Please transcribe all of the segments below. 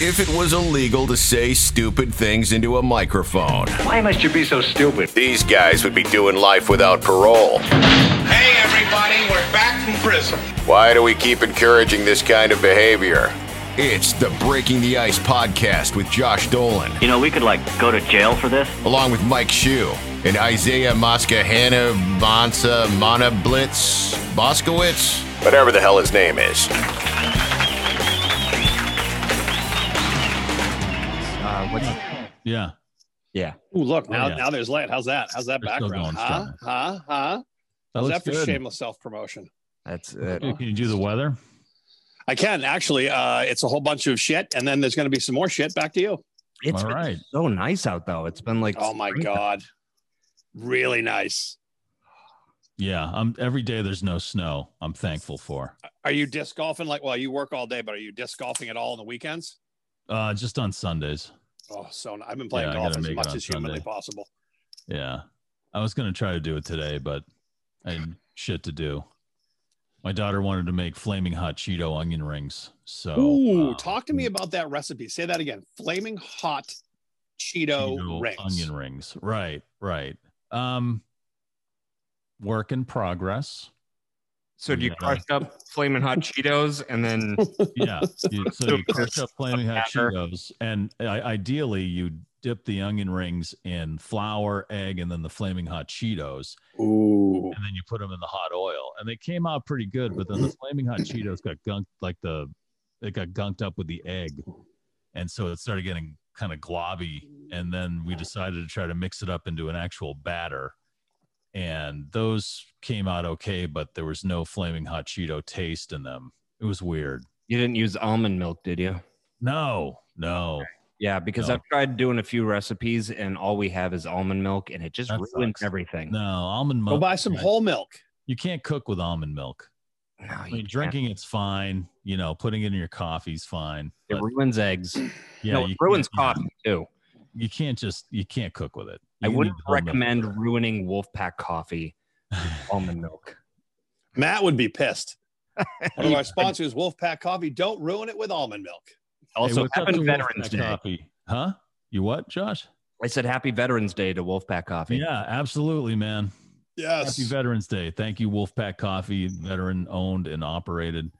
if it was illegal to say stupid things into a microphone. Why must you be so stupid? These guys would be doing life without parole. Hey, everybody, we're back from prison. Why do we keep encouraging this kind of behavior? It's the Breaking the Ice podcast with Josh Dolan, You know, we could like go to jail for this. along with Mike Shue and Isaiah Moskahana Bonsa Mana Blitz Boskowitz, whatever the hell his name is. What's Yeah. yeah? Ooh, look now, Oh, yeah. now there's light. How's that? How's that They're still background? going Huh? strong. Huh? Huh? That How's looks that for good. shameless self promotion? That's uh, Can you do the weather? I can actually. Uh, it's a whole bunch of shit, and then there's going to be some more shit. Back to you. it's All been so nice out though. It's been like Oh my spring. god, really nice. Yeah. I'm every day there's no snow. I'm thankful for. Are you disc golfing? Like, well, you work all day, but are you disc golfing at all on the weekends? Uh just on Sundays. Oh, so I've been playing Yeah, golf as much as humanly Sunday. possible. Yeah. I was gonna try to do it today, but I had shit to do. My daughter wanted to make flaming hot Cheeto onion rings. So Ooh, uh, talk to me about that recipe. Say that again. Flaming hot Cheeto, Cheeto rings. onion rings. Right, right. Um work in progress. So do you Yeah. crush up flaming hot Cheetos and then Yeah. You, so So you crush up flaming hot. Cheetos, and I, ideally you dip the onion rings in flour, egg, and then the flaming hot Cheetos, Ooh. and then you put them in the hot oil, and they came out pretty good. But then the flaming hot Cheetos got gunked, like the it got gunked up with the egg, and so it started getting kind of globby. And then we decided to try to mix it up into an actual batter. And those came out okay, but there was no flaming hot Cheeto taste in them. It was weird. you didn't use almond milk, did you? No, no. Yeah, because No. I've tried doing a few recipes and all we have is almond milk and it just That ruins sucks. everything. No, almond milk. Go milk. buy some whole milk. You can't cook with almond milk. No, I mean, can't. drinking it's fine. You know, putting it in your coffee's fine. it ruins eggs. yeah, no, it ruins coffee too. You can't just you can't cook with it. I You need wouldn't whole milk. recommend ruining Wolfpack coffee with almond milk. Matt would be pissed. One of our sponsors, Wolfpack Coffee. Don't ruin it with almond milk. Also, what's up happy Veterans Wolfpack Day. Coffee? Huh? You what, Josh? I said happy Veterans Day to Wolfpack Coffee. Yeah, absolutely, man. Yes. Happy Veterans Day. Thank you, Wolfpack Coffee, veteran owned and operated.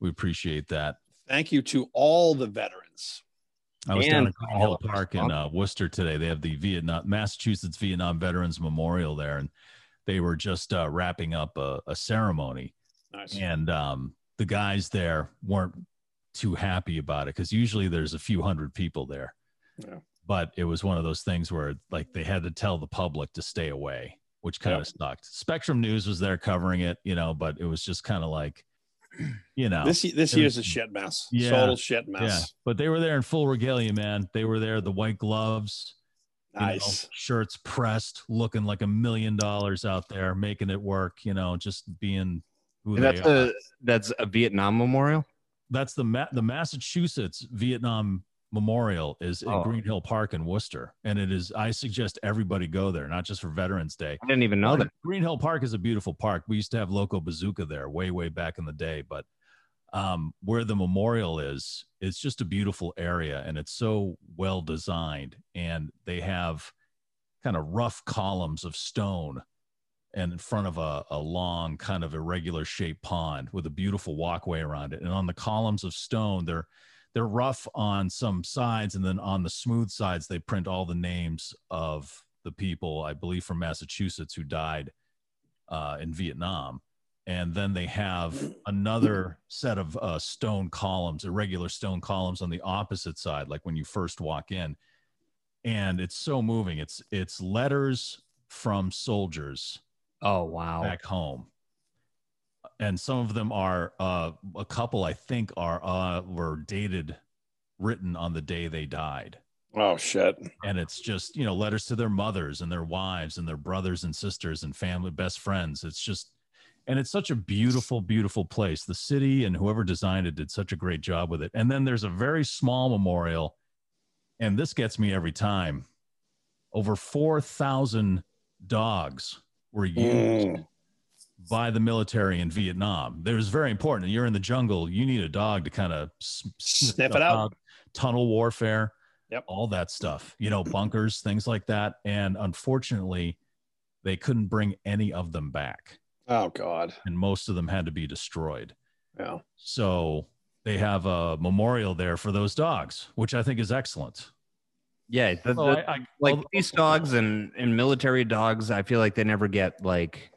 We appreciate that. Thank you to all the veterans. I was down at Hill Park in uh, Worcester today. They have the Vietnam Massachusetts Vietnam Veterans Memorial there, and they were just uh, wrapping up a, a ceremony. Nice. And um, the guys there weren't too happy about it because usually there's a few hundred people there. Yeah. But it was one of those things where like they had to tell the public to stay away, which kind Yep. of sucked. Spectrum News was there covering it, you know, but it was just kind of like, you know, This this It year's a shit mess. Yeah. Total shit yeah. mess. But they were there in full regalia, man. They were there, the white gloves, you know, Nice. shirts pressed, looking like a million dollars out there, making it work, you know, just being who And they that's are. a that's a Vietnam memorial. That's the Ma- the Massachusetts Vietnam Memorial is in Oh. Green Hill Park in Worcester, and it is. I suggest everybody go there, not just for Veterans Day. I didn't even know that. Green Hill Park is a beautiful park. We used to have Locobazooka there way, way back in the day, but um, where the memorial is, it's just a beautiful area, and it's so well designed. And they have kind of rough columns of stone, and in front of a, a long, kind of irregular shaped pond with a beautiful walkway around it. And on the columns of stone, they're they're rough on some sides, and then on the smooth sides, they print all the names of the people, I believe, from Massachusetts who died uh, in Vietnam. And then they have another set of uh, stone columns, irregular stone columns on the opposite side, like when you first walk in. And it's so moving. It's it's letters from soldiers Oh wow. back home and some of them are uh, a couple i think are uh, were dated written on the day they died. Oh shit. and it's just you know letters to their mothers and their wives and their brothers and sisters and family best friends. It's just and it's such a beautiful beautiful place. The city and whoever designed it did such a great job with it. And then there's a very small memorial and this gets me every time. Over 4000 dogs were used Mm. By the military in Vietnam. It was very important. You're in the jungle. You need a dog to kind of Sniff it out. Tunnel warfare. Yep. All that stuff. You know, bunkers, things like that. And unfortunately, they couldn't bring any of them back, Oh God. and most of them had to be destroyed. Yeah. So they have a memorial there for those dogs, which I think is excellent. Yeah, the, So the- I- I- like although- police dogs and and military dogs, I feel like they never get like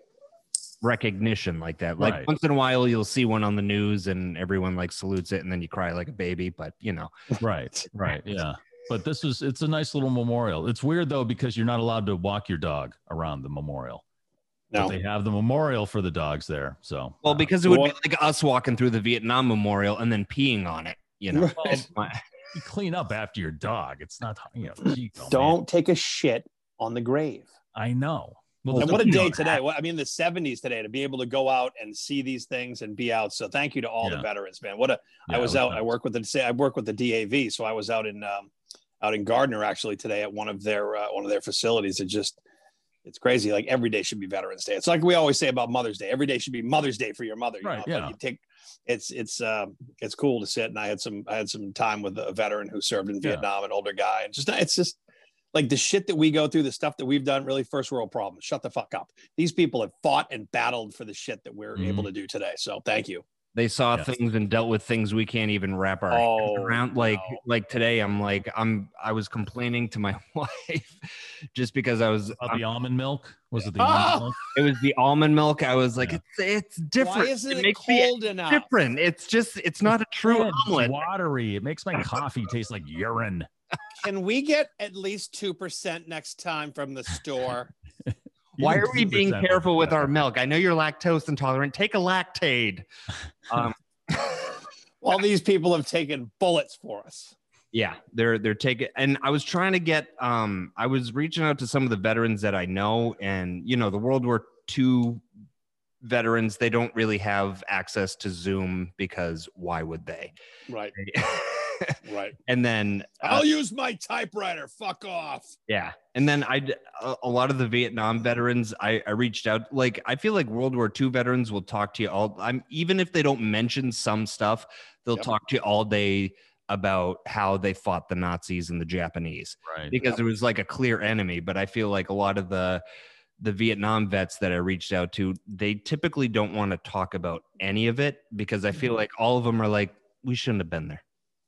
recognition like that. Like Right. once in a while, you'll see one on the news and everyone like salutes it, and then you cry like a baby. But you know, Right, right, yeah. But this is it's a nice little memorial. It's weird though because you're not allowed to walk your dog around the memorial. No. But they have the memorial for the dogs there. So well, uh, because it would Well- be like us walking through the Vietnam Memorial and then peeing on it. You know, Right. My- you clean up after your dog. It's not you know. gee, oh, man. Don't take a shit on the grave. I know. Well, And what a day today. Well, I mean, the 70s today to be able to go out and see these things and be out. So thank you to all the veterans, man. What a I Yeah, was it out. I work with the I work with the DAV, so I was out in um, out in Gardner actually today at one of their uh, one of their facilities. It just it's crazy. Like every day should be Veterans Day. It's like we always say about Mother's Day. Every day should be Mother's Day for your mother. You Right, know? Yeah. You take it's it's um it's cool to sit and I had some I had some time with a veteran who served in Yeah. Vietnam, an older guy, and just it's just like the shit that we go through, the stuff that we've done, really first world problems. Shut the fuck up. These people have fought and battled for the shit that we're able Mhm. to do today. So thank you. they saw Yes. things and dealt with things we can't even wrap our Oh, hands around. Like no. like today, I'm like I'm I was complaining to my wife just because I was About the almond milk? Was it the Oh! almond milk? it was the almond milk. I was like, Yeah. it's it's different. Why isn't it, makes me cold enough? different. It's just it's not a true Yeah, it's omelet. watery. It makes my coffee taste like urine. Can we get at least 2% next time from the store? Why are we being careful with our milk? I know you're lactose intolerant. Take a lactaid. Um, While these people have taken bullets for us. yeah, they're they're taking. And I was trying to get. Um, I was reaching out to some of the veterans that I know, and you know, the World War II veterans. They don't really have access to Zoom because why would they? Right, right. and then uh, I'll use my typewriter. Fuck off. Yeah. And then I, a, a lot of the Vietnam veterans, I, I reached out. Like, I feel like World War II veterans will talk to you all. I'm even if they don't mention some stuff, they'll Yep. talk to you all day about how they fought the Nazis and the Japanese Right. because it was like a clear enemy. But I feel like a lot of the the Vietnam vets that I reached out to, they typically don't want to talk about any of it because I feel like all of them are like, we shouldn't have been there.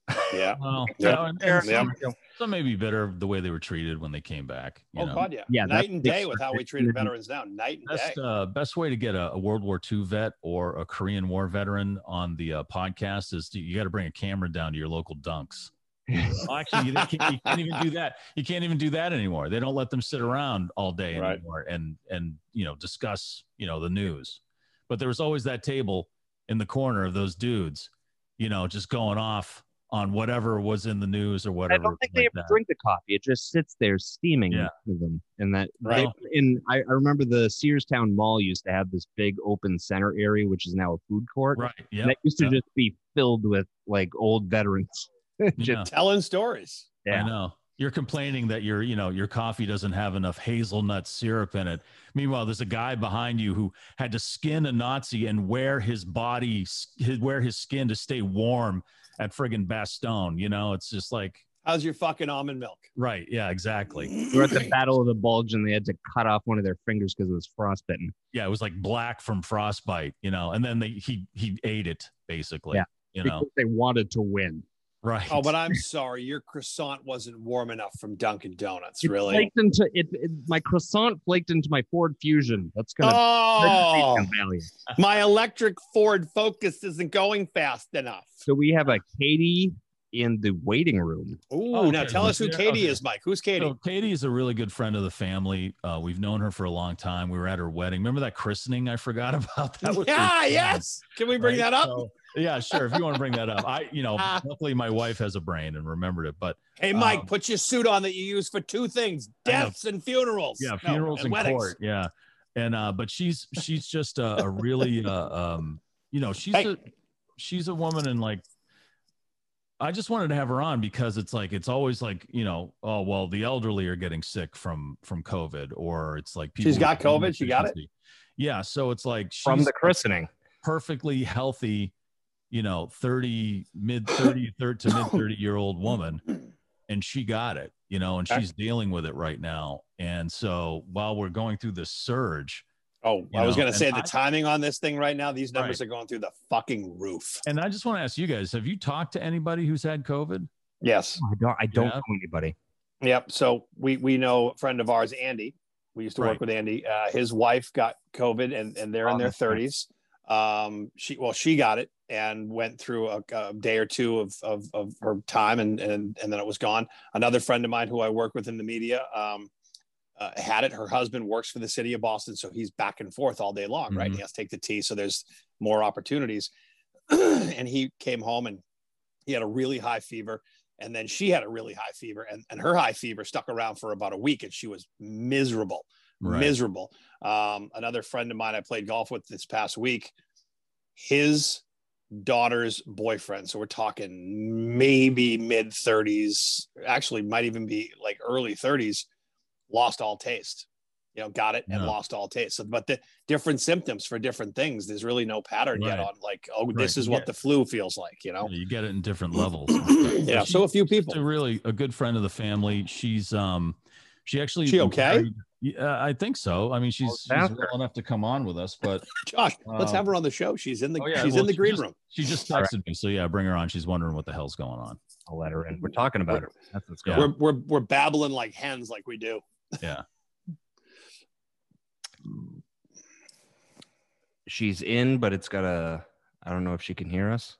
Yeah. Well, Yeah. you know, and- and Yeah. some, some may be bitter of the way they were treated when they came back. You Oh, know? God, yeah. Yeah, Night and day with how we treated veterans now. Night and Best day. uh, best way to get a, a World War II vet or a Korean War veteran on the uh, podcast is to, you got to bring a camera down to your local dunks. Well, actually, you can't, you can't even do that. You can't even do that anymore. They don't let them sit around all day Right. anymore and and you know discuss you know the news. But there was always that table in the corner of those dudes, you know, just going off on whatever was in the news or I whatever. don't think they like ever that. drink the coffee. It just sits there steaming Yeah. with them. And that Right. they- in I, I remember the Searstown Mall used to have this big open center area, which is now a food court. Right. Yeah. That used to yeah. just be filled with like old veterans. Yeah. Telling stories. I know. You're complaining that your, you know, your coffee doesn't have enough hazelnut syrup in it. Meanwhile, there's a guy behind you who had to skin a Nazi and wear his body, his, wear his skin to stay warm at friggin' Bastogne. You know, it's just like, How's your fucking almond milk? right. Yeah, exactly. we were at the Battle of the Bulge and they had to cut off one of their fingers because it was frostbitten. Yeah. It was like black from frostbite, you know, and then they, he, he ate it basically, Yeah. you know, Because they wanted to win. Right. Oh, but I'm sorry. Your croissant wasn't warm enough from Dunkin' Donuts, It really. flaked into it, it- My croissant flaked into my Ford Fusion. That's gonna Oh, my electric Ford Focus isn't going fast enough. So we have a Katie in the waiting room. Ooh, Oh, now okay. tell us who Yeah, Katie okay. is, Mike. Who's Katie? So Katie is a really good friend of the family. Uh, we've known her for a long time. We were at her wedding. Remember that christening I forgot about? That was yeah, yes. Can we bring right? that up? So, yeah, sure. If you want to bring that up, I, you know, luckily my wife has a brain and remembered it. But hey, Mike, um, put your suit on that you use for two things: deaths and funerals. yeah, No, funerals and weddings. court. Yeah, and uh, but she's she's just a, a really, uh, um, you know, she's Hey. a she's a woman in like I just wanted to have her on because it's like it's always like you know oh well the elderly are getting sick from from COVID or it's like she's got COVID? She got it? Yeah, so it's like From the christening. perfectly healthy, you know, thirty mid thirty third to mid thirty year old woman, and she got it, you know, and she's dealing with it right now. And so while we're going through this surge, Oh, You I was going to say and the I- timing on this thing right now, these numbers are going through the fucking roof. and I just want to ask you guys: Have you talked to anybody who's had COVID? Yes. I don't. I don't Yeah. know anybody. Yep. So we we know a friend of ours, Andy. We used to work with Andy. Uh, his wife got COVID, and and they're Oh, in their that's right. thirties. Um, she well, she got it and went through a, a day or two of, of of her time, and and and then it was gone. Another friend of mine who I work with in the media. Um, uh, had it. Her husband works for the city of Boston, so he's back and forth all day long, right? Mhm. He has to take the T, so there's more opportunities. and he came home and he had a really high fever, and then she had a really high fever, and, and her high fever stuck around for about a week, and she was miserable, Right. miserable. Um, another friend of mine I played golf with this past week, his daughter's boyfriend. So we're talking maybe mid 30s, actually, might even be like early 30s, lost all taste. You know, got it and Yeah. lost all taste. So, but the different symptoms for different things, there's really no pattern yet on like, oh, Right. this is Yeah. what the flu feels like, you know? You get it in different levels. yeah. So a few people. She's a really a good friend of the family. She's um she actually She okay? married- Yeah, I think so. I mean, she's, she's well enough to come on with us, but Josh, let's Um, have her on the show. She's in the oh, yeah, she's well, in the she green just- room. she just All right. texted me. So yeah, bring her on. She's wondering what the hell's going on. I'll let her in. We're talking about her. That's what's going. We're, we're we're babbling like hens, like we do. Yeah. She's in, but it's got a. I don't know if she can hear us.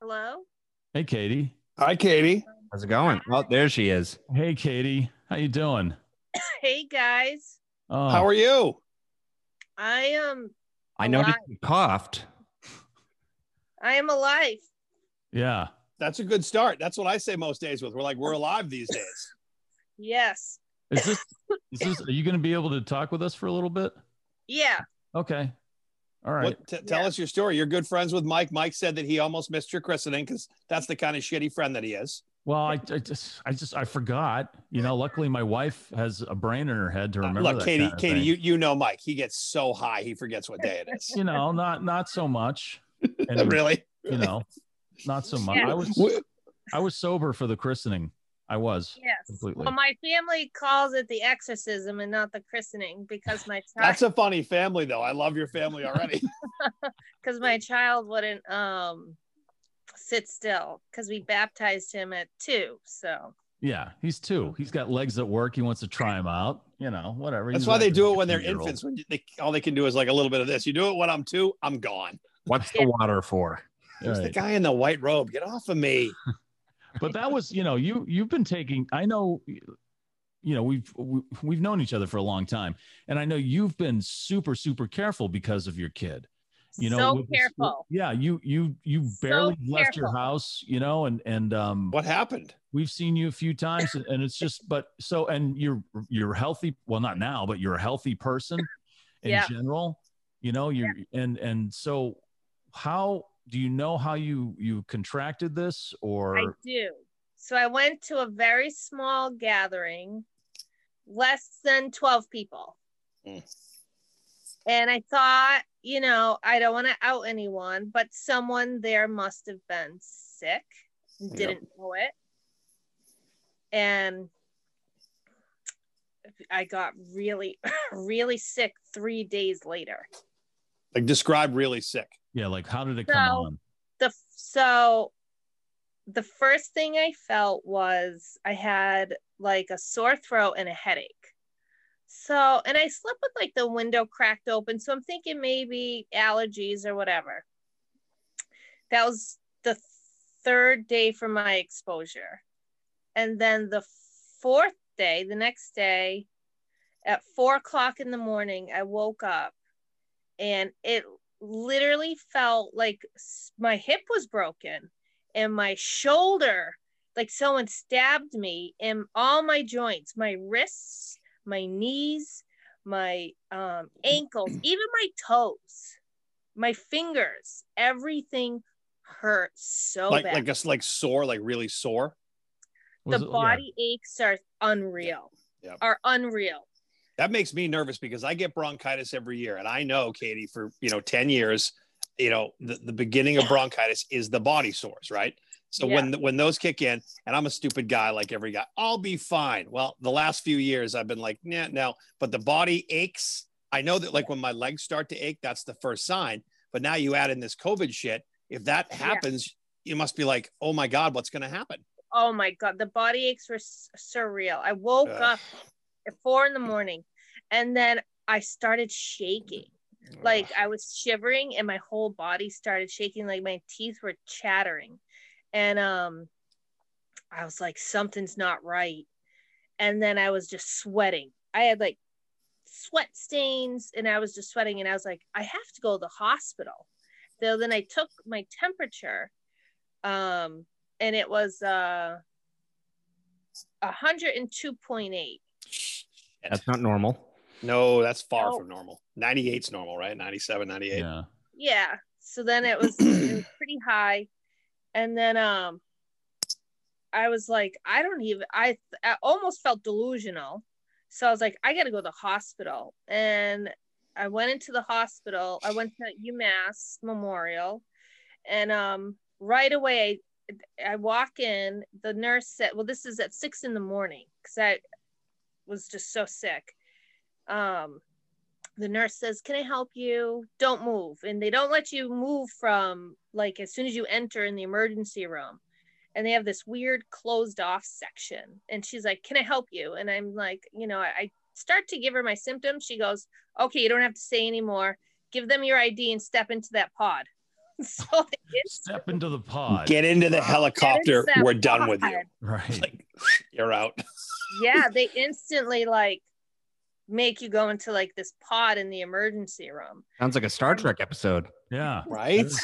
Hello? Hey, Katie. Hi, Katie. How's it going? Oh, there she is. Hey, Katie. How you doing? Hey guys. Oh, How are you? I am I noticed Alive. you coughed. I am alive. yeah. That's a good start. That's what I say most days with. We're like, we're alive these days. Yes. Is this is this? Are you going to be able to talk with us for a little bit? Yeah. Okay. All right. What, t- tell Yeah. us your story. You're good friends with Mike. Mike said that he almost missed your christening because that's the kind of shitty friend that he is. Well, I, I just I just I forgot. You know, luckily my wife has a brain in her head to Uh, remember. look, that Katie, kind of Katie, thing. you you know Mike. He gets so high he forgets what day it is. you know, not not so much. And, really? You know, not so much. Yeah. I was W- I was sober for the christening. I was Yes. completely. Well, my family calls it the exorcism and not the christening because my child. That's a funny family, though. I love your family already. because my child wouldn't um sit still because we baptized him at two. So Yeah, he's two. He's got legs that work. He wants to try them out. You know, whatever. That's He's why not they do it when they're infants. When they all they can do is like a little bit of this. You do it when I'm two, I'm gone. What's the water for? Who's the guy in the white robe? Get off of me. but that was you know you you've been taking i know you know we've we- we've known each other for a long time and i know you've been super super careful because of your kid you know so with this- careful. yeah you you you So barely left your house you know and and um What happened? we've seen you a few times and- and it's just but so and you're you're healthy well not now but you're a healthy person in Yeah. general you know you're and and so how do you know how you you contracted this or I do. So I went to a very small gathering, less than 12 people. Mm. And I thought, you know, I don't want to out anyone, but someone there must have been sick, and Yep. didn't know it. And I got really, really sick three days later. Like describe really sick. Yeah like how did it come on the so the first thing I felt was I had like a sore throat and a headache. So, and I slept with like the window cracked open. So I'm thinking maybe allergies or whatever. That was the third day for my exposure. And then the fourth day, the next day, at four o'clock in the morning, I woke up and it literally felt like my hip was broken and my shoulder like someone stabbed me in all my joints my wrists my knees my um ankles even my toes my fingers everything hurt so like bad. like just like sore, like really sore. Was the it- yeah. body aches are unreal. Yeah. Are unreal. That makes me nervous because I get bronchitis every year, and I know Katie for you know ten years. You know the, the beginning of bronchitis is the body sores, right? So when when those kick in, and I'm a stupid guy like every guy, I'll be fine. Well, the last few years I've been like, nah, no, but the body aches. I know that like when my legs start to ache, that's the first sign. But now you add in this COVID shit. If that Yeah. happens, you must be like, oh my god, what's going to happen? Oh my god, the body aches were surreal. I woke Ugh. up at four in the morning, and then I started shaking. Like I was shivering, and my whole body started shaking. Like my teeth were chattering, and um, I was like, something's not right. And then I was just sweating. I had like sweat stains, and I was just sweating. And I was like, I have to go to the hospital. So then I took my temperature, um, and it was uh 102.8 That's not normal. No, that's far No. from normal. 98's normal, right? 97, 98. Yeah. yeah so then it was, it was pretty high and then um i was like i don't even I, I almost felt delusional so i was like i gotta go to the hospital and i went into the hospital i went to umass memorial and um right away I, I walk in the nurse said well this is at six in the morning because i was just so sick um the nurse says, Can I help you? Don't move. And they don't let you move from like as soon as you enter in the emergency room. And they have this weird closed off section. And she's like, Can I help you? And I'm like, You know, I, I start to give her my symptoms. She goes, Okay, you don't have to say anymore. Give them your ID and step into that pod. so they Step into the pod. Get into the helicopter. that We're done with you. right. Like, you're out. yeah, they instantly like make you go into like this pod in the emergency room. Sounds like a Star Trek episode. Yeah. Right?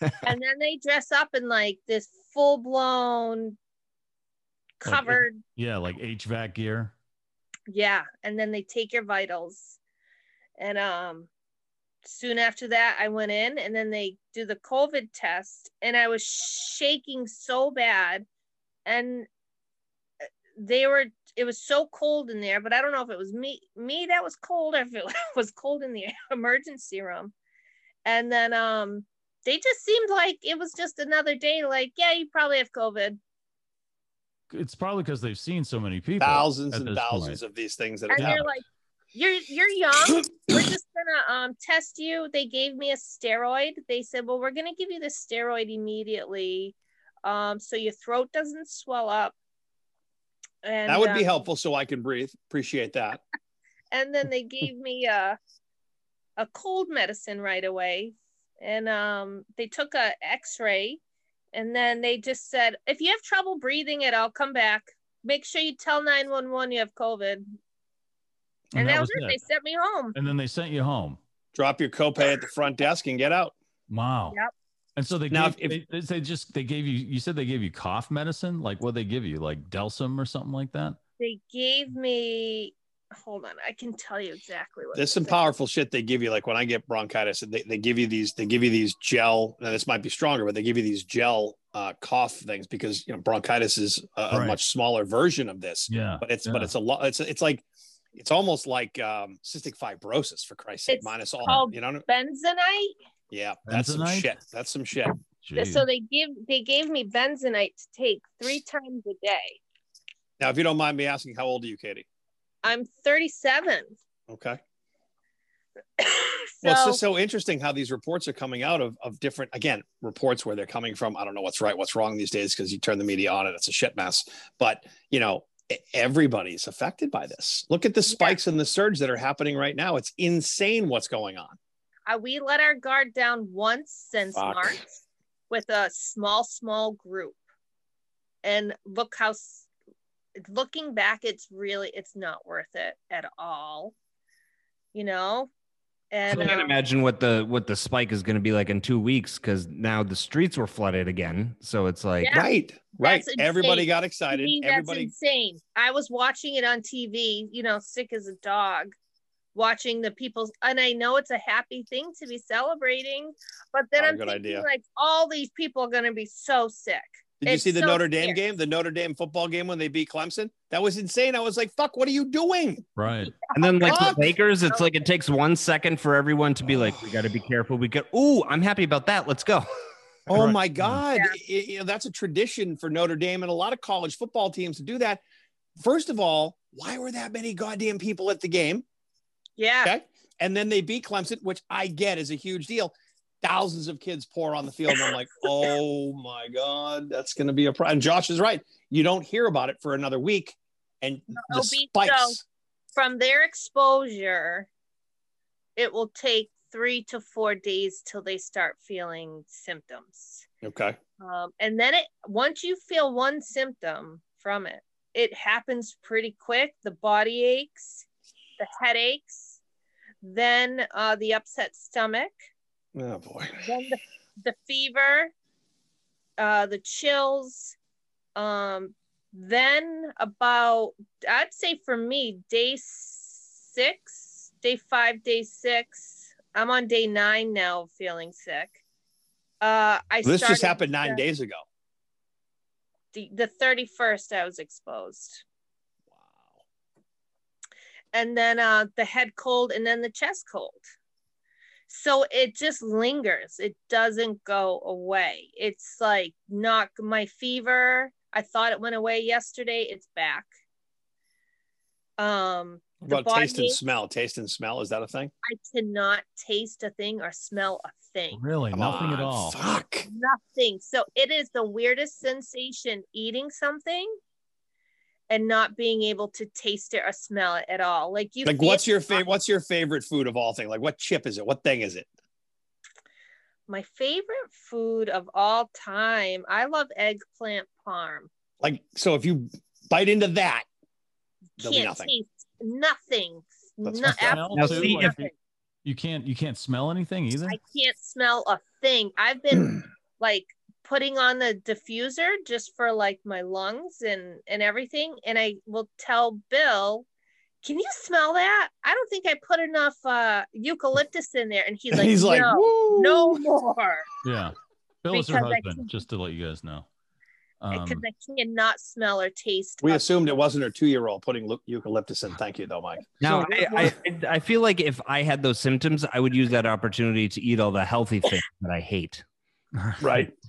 And then they dress up in like this full blown Like, covered Yeah, like HVAC gear. yeah and then they take your vitals and um soon after that i went in and then they do the covid test and i was shaking so bad and uh, they were it was so cold in there but i don't know if it was me me that was cold or if it was cold in the emergency room and then um they just seemed like it was just another day like yeah you probably have covid It's probably because they've seen so many people. Thousands and thousands point. of these things that and happened. they're like you're you're young. We're just gonna um test you. They gave me a steroid. They said well we're gonna give you the steroid immediately um so your throat doesn't swell up. And that would be um, helpful so I can breathe. Appreciate that. and then they gave me a a cold medicine right away. And um they took a x-ray and then they just said if you have trouble breathing it i'll come back. Make sure you tell 911 you have covid and, that, was it. they sent me home And then they sent you home. Drop your copay at the front desk and get out. Wow. Yep. And so they Now, gave, if- they, they just they gave you you said they gave you cough medicine like what they give you like Delsym or something like that. they gave me hold on i can tell you exactly what There's some said. powerful shit they give you. Like when I get bronchitis, they, they give you these, they give you these gel. Now this might be stronger, but they give you these gel uh, cough things because you know bronchitis is a, a much smaller version of this. Yeah. But it's but it's a lot. It's it's like it's almost like um, cystic fibrosis for Christ's sake, It's minus all. You know? what- benzonatate Yeah, that's some shit. That's some shit. Gee. so they give they gave me benzonatate to take three times a day Now, if you don't mind me asking, how old are you, Katie? i'm 37 Okay. so Well, it's just so interesting how these reports are coming out of, of different, again, reports where they're coming from. I don't know what's right, what's wrong these days because you turn the media on and it's a shit mess. But, you know, everybody's affected by this. Look at the spikes and the surge that are happening right now. It's insane what's going on. uh, we let our guard down once since Fuck. march with a small small group and look how looking back it's really it's not worth it at all you know and I can't um, imagine what the what the spike is going to be like in two weeks because now the streets were flooded again. So it's like Yeah. Right. Right. Everybody got excited. me, that's Everybody. insane i was watching it on tv you know sick as a dog watching the people's and I know it's a happy thing to be celebrating, but then Oh, I'm thinking idea. like all these people are gonna be so sick. Did you see the so Notre Dame scary. game? The Notre Dame football game when they beat Clemson? That was insane. I was like, fuck, what are you doing? Right. And then like the Fuck. Lakers, it's like it takes one second for everyone to be like, we got to be careful. We get, ooh, I'm happy about that. Let's go. Oh Correct. my God. Yeah. I- you know, that's a tradition for Notre Dame and a lot of college football teams to do that. First of all, why were that many goddamn people at the game? Yeah. Okay. And then they beat Clemson, which I get is a huge deal. Thousands of kids pour on the field. And I'm like, oh my God, that's going to be a problem. And Josh is right. You don't hear about it for another week. And the spikes. so- From their exposure, it will take three to four days till they start feeling symptoms. Okay. Um, and then it once you feel one symptom from it, it happens pretty quick. The body aches, the headaches, then uh, the upset stomach, Oh boy. then the, the fever, uh, the chills. Um, then about I'd say for me, day six, day five, day six. I'm on day nine now, feeling sick. Uh, I This just happened nine the- days ago. the, the 31st I was exposed. Wow. And then uh the head cold and then the chest cold. So it just lingers. It doesn't go away. It's like not my fever. I thought it went away yesterday. It's back. Um the What about taste and smell? Taste and smell. Is that a thing? I cannot taste a thing or smell a thing. Really, Come nothing at all. Fuck. nothing. So it is the weirdest sensation eating something and not being able to taste it or smell it at all. Like you Like, what's your favorite? What's your favorite food of all things? Like, what chip is it? What thing is it? my favorite food of all time? I love eggplant parm. Like, so if you bite into that, there'll Can't nothing. taste nothing. That's No, absolutely Now, see, nothing. You can't you can't smell anything either. I can't smell a thing. I've been like putting on the diffuser just for like my lungs and and everything and I will tell Bill, "Can you smell that? I don't think I put enough uh eucalyptus in there." And he's like, He's like, "No, Woo! no more." Yeah. Bill is her husband, can- just to let you guys know. Um, Because I cannot smell or taste. We assumed it wasn't her two-year-old putting eucalyptus in. Thank you, though, Mike. Now, I, I, I feel like if I had those symptoms, I would use that opportunity to eat all the healthy things that I hate. Right.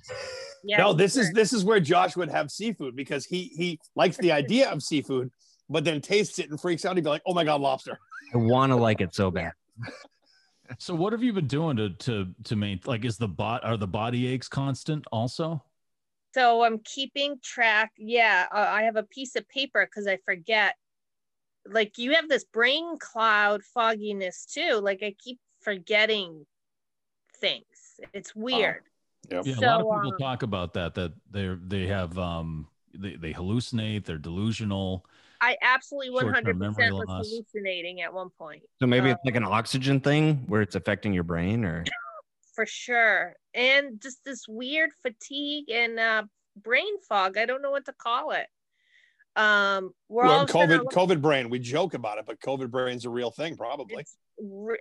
Yeah, no, this is this is where Josh would have seafood because he he likes the idea of seafood, but then tastes it and freaks out. He'd be like, "Oh my god, lobster!" I want to like it so bad. so what have you been doing to to to maintain like is the bot are the body aches constant also? So I'm keeping track. Yeah, uh, I have a piece of paper because I forget. Like you have this brain cloud fogginess too. Like I keep forgetting things. It's weird. Yep. Yeah, a lot of people um, talk about that that they're they have um they, they hallucinate, they're delusional. I absolutely 100% was loss. hallucinating at one point. So maybe Uh, it's like an oxygen thing where it's affecting your brain or for sure. And just this weird fatigue and uh, brain fog. I don't know what to call it. Um, we're Well, all COVID look- COVID brain. We joke about it, but COVID brain's a real thing, probably. It's,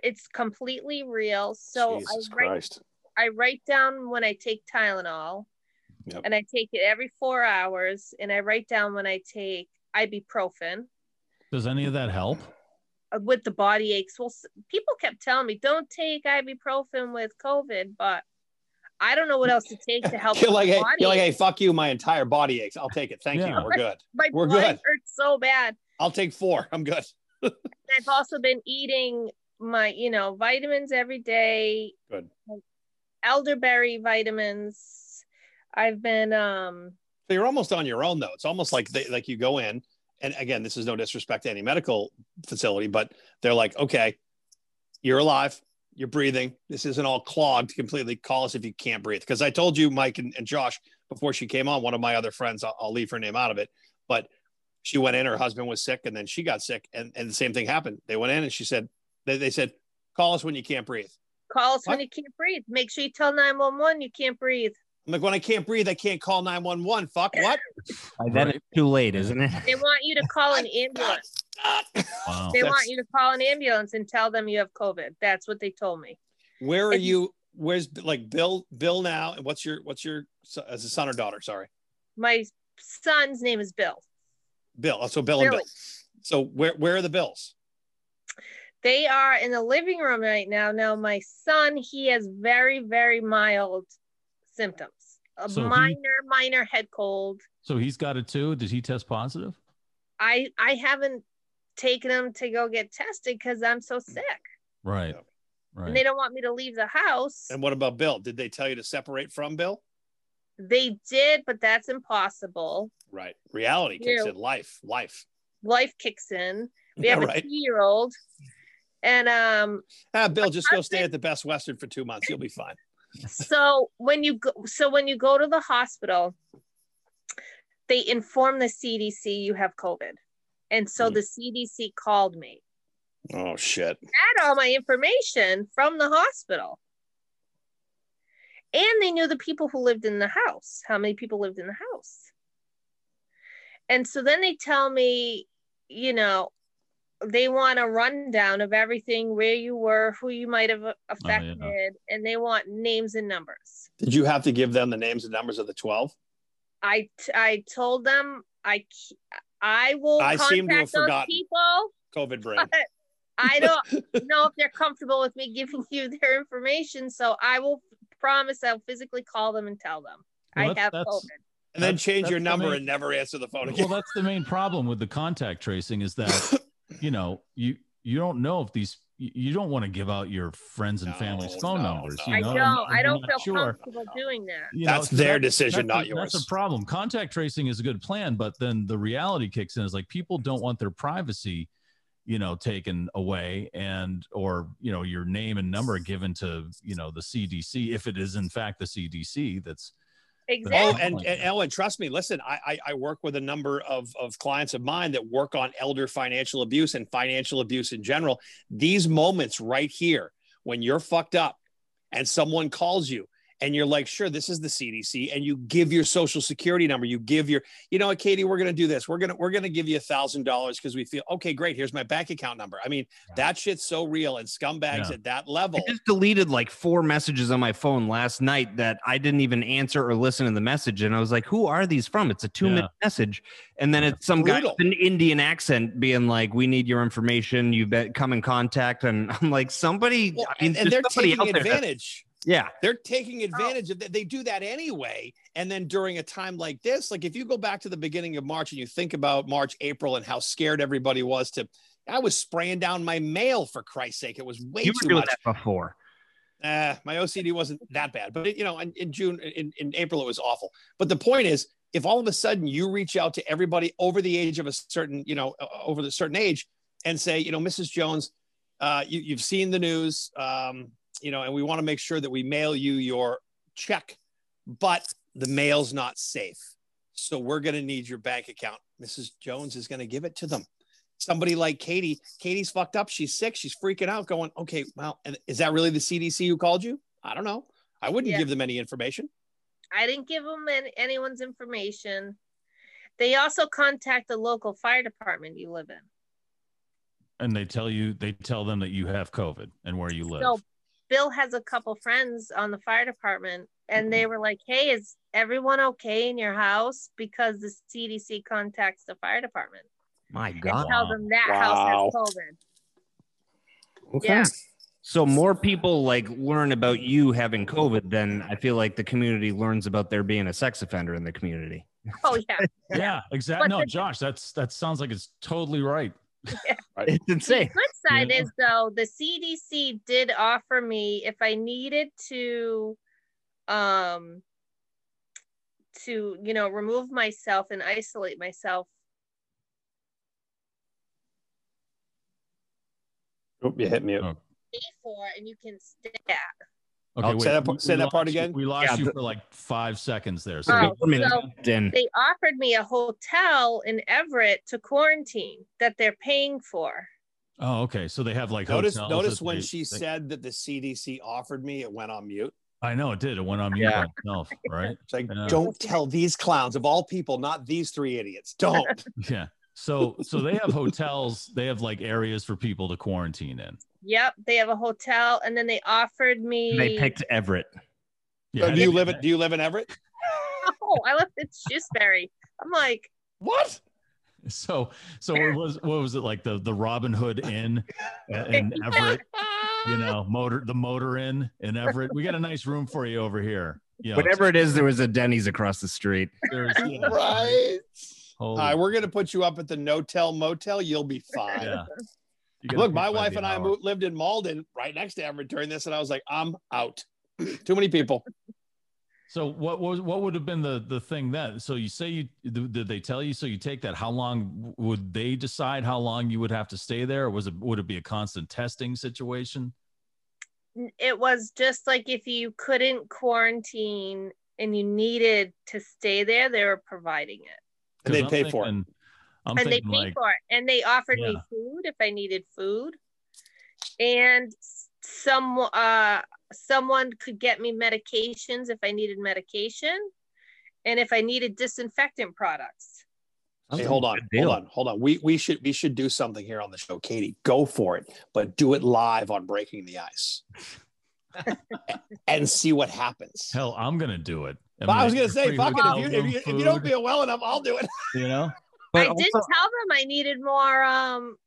it's completely real. So Jesus I write Christ. I write down when I take Tylenol, Yep. and I take it every four hours, and I write down when I take ibuprofen Does any of that help? uh, with the body aches. Well, people kept telling me don't take ibuprofen with COVID, but I don't know what else to take to help. You're like, the hey, you're like, hey, fuck you. My entire body aches. I'll take it. Thank Yeah. you. We're good. My we're blood good. hurts so bad. I'll take four. I'm good. I've also been eating my, you know, vitamins every day. Good. Elderberry vitamins. I've been um So you're almost on your own, though. It's almost like they, like you go in, and again, this is no disrespect to any medical facility, but they're like, okay, you're alive, you're breathing. This isn't all clogged completely. Call us if you can't breathe. Because I told you, Mike and, and Josh, before she came on, one of my other friends, I'll, I'll leave her name out of it, but she went in, her husband was sick, and then she got sick, and, and the same thing happened. They went in, and she said, they, they said, call us when you can't breathe. Call us when you can't breathe. Make sure you tell 911 you can't breathe. I'm like, when I can't breathe, I can't call 911. Fuck what? By then Right. it's too late, isn't it? They want you to call an ambulance. Wow. They want you to call an ambulance and tell them you have COVID. That's what they told me. Where are And- you? Where's like Bill? Bill now, and what's your what's your so- as a son or daughter? Sorry, My son's name is Bill. Bill. Oh, So Bill and Bill. So where where are the Bills? They are in the living room right now. Now, my son, he has very, very mild symptoms. A So he- minor, minor head cold. So he's got it too. Did he test positive? I I haven't taken him to go get tested because I'm so sick. Right. Right. And they don't want me to leave the house. And what about Bill? Did they tell you to separate from Bill? They did, but that's impossible. Right. Reality kicks Yeah. in. Life. Life. Life kicks in. We Yeah, have a right. two year old. And um Ah, Bill, just go stay at the Best Western for two months. You'll be fine. so when you go so when you go to the hospital they inform the cdc you have covid and so Hmm. the cdc called me Oh shit. had all my information from the hospital and they knew the people who lived in the house how many people lived in the house and so then they tell me you know they want a rundown of everything where you were who you might have oh, affected and they want names and numbers Did you have to give them the names and numbers of the twelve? I I told them I I will I seem to have forgotten. people. COVID brain. But I don't know if they're comfortable with me giving you their information, so I will promise I'll physically call them and tell them Well, I that's- have that's- COVID. And then That's- change your that's the number main- and never answer the phone again. well, that's the main problem with the contact tracing is that you know you you don't know if these you you don't want to give out your friends and No, family's phone no, numbers. no. You I know, don't. and- I and don't feel sure. comfortable doing that. You That's so their that- decision, that's not a- That's a problem. Contact tracing is a good plan, but then the reality kicks in is like people don't want their privacy, you know, taken away and or you know your name and number given to you know the CDC if it is in fact the CDC that's Oh, Exactly. and, and Ellen, trust me. Listen, I, I I work with a number of of clients of mine that work on elder financial abuse and financial abuse in general. These moments right here, when you're fucked up, and someone calls you, and you're like, "Sure, this is the CDC," and you give your social security number, you give your, you know what, Katie, we're gonna do this. We're gonna we're gonna give you a thousand dollars because we feel okay, great. Here's my bank account number. I mean, that shit's so real, and scumbags Yeah. at that level. I just deleted like four messages on my phone last night that I didn't even answer or listen to the message. And I was like, who are these from? It's a two minute message. And then it's some guy with an Indian accent being like, we need your information. You bet come in contact. And I'm like, somebody, Well, I mean, and, and they're taking out there that- advantage. Yeah. they're taking advantage of that. They do that anyway. And then during a time like this, like if you go back to the beginning of March and you think about March, April, and how scared everybody was to, I was spraying down my mail for Christ's sake. It was way You too were doing much. that before. Uh, my OCD wasn't that bad, but it, you know, in, in June, in, in April, it was awful. But the point is, if all of a sudden you reach out to everybody over the age of a certain, you know, over the certain age, and say, you know, Mrs. Jones, uh, you, you've seen the news, um, you know, and we want to make sure that we mail you your check, but the mail's not safe, so we're going to need your bank account. Mrs. Jones is going to give it to them somebody like Katie, Katie's fucked up. She's sick. She's freaking out, going, okay, well, is that really the CDC who called you? I don't know. I wouldn't Yeah. give them any information. I didn't give them any, anyone's information. They also contact the local fire department you live in. and they tell you they tell them that you have COVID and where you live. So Bill has a couple friends on the fire department, and they mm-hmm. were like, "Hey, is everyone okay in your house?" Because the CDC contacts the fire department My and God. tell them that house has COVID. Okay. Yeah. So more people like learn about you having COVID than I feel like the community learns about there being a sex offender in the community. Oh yeah, yeah, exactly. But No, the- Josh, that's that sounds like it's totally right. It's The insane. good side Yeah. is though the CDC did offer me if I needed to, um, to you know remove myself and isolate myself. Oop, you hit mute. Oh. Pay for and you can stay at. Okay, Oh, say that- we- say we that part lost you- again? We lost Yeah, you for like five seconds there. So Oh, so- They offered me a hotel in Everett to quarantine that they're paying for. oh, okay. So they have like Notice, hotels notice when they- she they- said that the CDC offered me, it went on mute. I know it did. It went on mute Yeah. by itself, right? It's like, Yeah. don't tell these clowns of all people, not these three idiots. Don't. Yeah. So so they have hotels. They have like areas for people to quarantine in. Yep, they have a hotel, and then they offered me. They picked Everett. So do you live in Do you live in Everett? Oh, I live in Shrewsbury. I'm like, What? So so what was what was it like the the Robin Hood Inn in Everett? You know, motor the motor inn in Everett. We got a nice room for you over here. You know, Whatever it is, there was a Denny's across the street. there's, yeah, Right. Holy- All right, we're gonna put you up at the No-Tel Motel. You'll be fine. yeah. Look, my wife and I hour. moved, lived in Malden, right next to Everett during this, and I was like, I'm out. Too many people. So what was what would have been the the thing then? So you say you did did they tell you? So you take that? How long would they decide how long you would have to stay there? Or was it would it be a constant testing situation? it was just like if you couldn't quarantine and you needed to stay there, they were providing it. And they'd I'm pay for it. I'm and they thinking paid like for it. And they offered me food if I needed food. And some uh someone could get me medications if I needed medication and if I needed disinfectant products. Hey, hold on, hold on, hold on. We we should we should do something here on the show, Katie. Go for it, but do it live on Breaking the Ice, and see what happens. hell, I'm gonna do it. But I was gonna say, fuck it. If you, if you, if you don't feel well enough, I'll do it. you know, But I also- did tell them I needed more um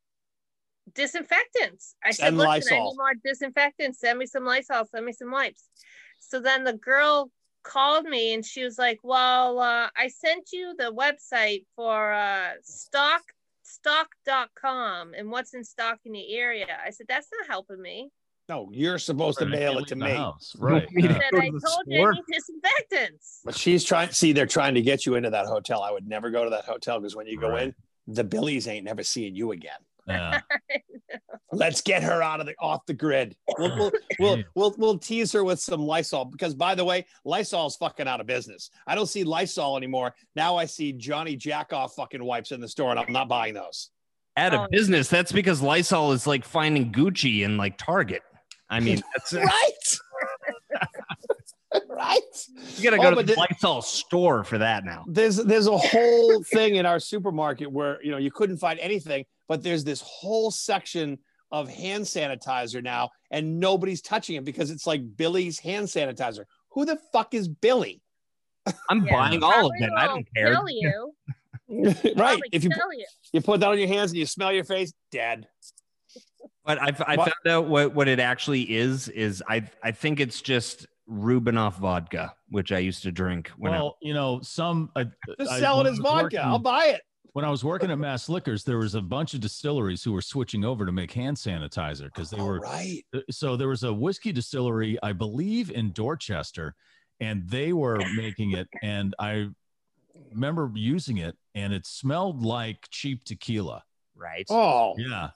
disinfectants. I said, Send listen, I need more disinfectants. Send me some Lysol, send me some wipes. So then the girl called me and she was like, Well, uh, I sent you the website for uh stock stock.com and what's in stock in the area. I said, That's not helping me. No, you're supposed to Right, I mail it to me. house. Right. Me I to yeah. said, to I the told you I need disinfectants. But she's trying. See, they're trying to get you into that hotel. I would never go to that hotel because when you go Right. in, the Billies ain't never seeing you again. Yeah. Let's get her out of the off the grid. We'll we'll, we'll we'll we'll tease her with some Lysol because by the way, Lysol's fucking out of business. I don't see Lysol anymore. Now I see Johnny Jackoff fucking wipes in the store, and I'm not buying those. Out of Oh. business. That's because Lysol is like finding Gucci in like Target. I mean, that's Right. right. you gotta Oh, go to the the- Lysol store for that now. There's there's a whole thing in our supermarket where you know you couldn't find anything, but there's this whole section of hand sanitizer now, and nobody's touching it because it's like Billy's hand sanitizer. Who the fuck is Billy? I'm Yeah. buying all of Probably it. I don't care. Kill you. right. Probably If you kill you. you put that on your hands and you smell your face, dead. But I, I What- found out what, what it actually is. Is I I think it's just Rubinoff vodka, which I used to drink when I Well, you know, some uh, Just I- sell it as was vodka. working- I'll buy it. when I was working at Mass Liquors, there was a bunch of distilleries who were switching over to make hand sanitizer because they All were right. Uh, so there was a whiskey distillery, I believe, in Dorchester, and they were making it. And I remember using it, and it smelled like cheap tequila. right. Oh, Yeah.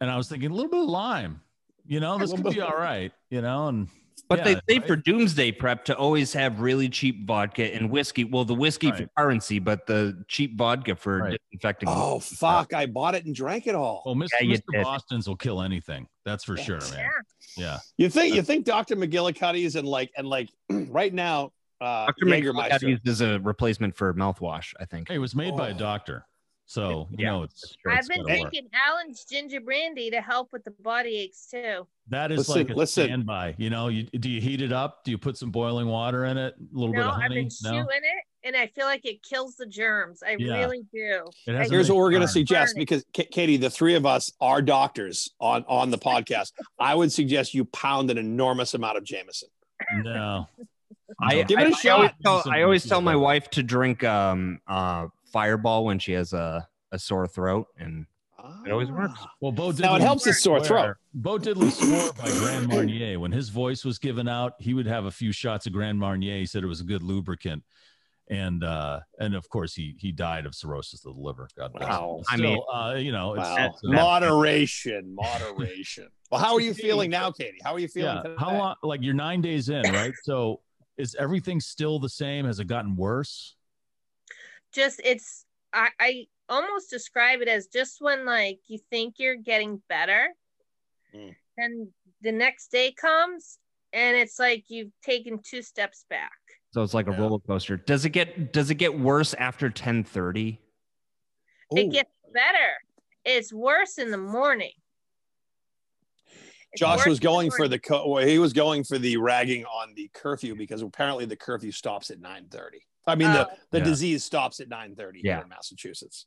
And I was thinking a little bit of lime, you know, this could be all right, you know. And But yeah, they say right? for doomsday prep to always have really cheap vodka and whiskey. Well, the whiskey for currency, but the cheap vodka for Right. disinfecting. oh, fuck! I bought it and drank it all. well, Mr. Yeah, Mr. Boston's will kill anything. That's for sure, man. Yeah. You think you think Dr. McGillicuddy's and like and like right now, uh, Dr. McGill got Jägermeister. used as a replacement for mouthwash, I think. Hey, it was made by a Oh. doctor. So, you Yeah, know, it's, that's. I've been gotta work. drinking Allen's ginger brandy to help with the body aches too. That is Listen, like a listen. standby. You know, you, do you heat it up? Do you put some boiling water in it? A little bit No, of I've honey? been No. chewing it, and I feel like it kills the germs. I Yeah. really do. It has a Here's what we're going to Burn. suggest Burn because K- Katie, the three of us are doctors on on the podcast. I would suggest you pound an enormous amount of Jameson. No. I, Give it a I- I shot. always tell, I always tell my wife to drink um, uh, Fireball when she has a, a sore throat, and It always works. Well, Bo Diddley Now it helps his sore throat. Bo Diddley swore by Grand Marnier when his voice was given out, he would have a few shots of Grand Marnier. He said it was a good lubricant, and uh, and of course he he died of cirrhosis of the liver. God bless. Wow. him. I Still, mean- uh, you know, it's, Wow. it's, uh, Moderation, moderation. Well, how are you feeling now, Katie? How are you feeling? yeah. How long? Like you're nine days in, right? So is everything still the same? Has it gotten worse? Just it's I, I almost describe it as just when like you think you're getting better, Mm. and the next day comes and it's like you've taken two steps back. so it's like a roller coaster. Does it get does it get worse after ten thirty? Ooh. It gets better. It's worse in the morning. It's Josh was in the going for the co- well, he was going for the ragging on the curfew because apparently the curfew stops at 9:30. I mean the Oh. the Yeah. disease stops at 9:30 Yeah. here in Massachusetts.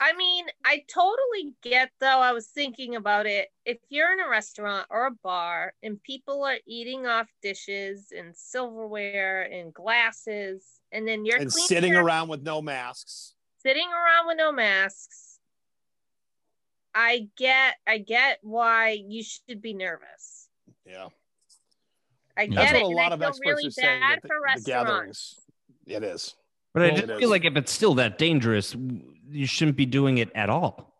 I mean, I totally get though. I was thinking about it. If you're in a restaurant or a bar and people are eating off dishes and silverware and glasses, and then you're and sitting your- around with no masks. sitting around with no masks, I get, I get why you should be nervous. Yeah. I Yeah. get That's it. what a and lot I of feel experts really are saying. bad that the, for the restaurants. gatherings. It is. But I just it feel is. like if it's still that dangerous, you shouldn't be doing it at all.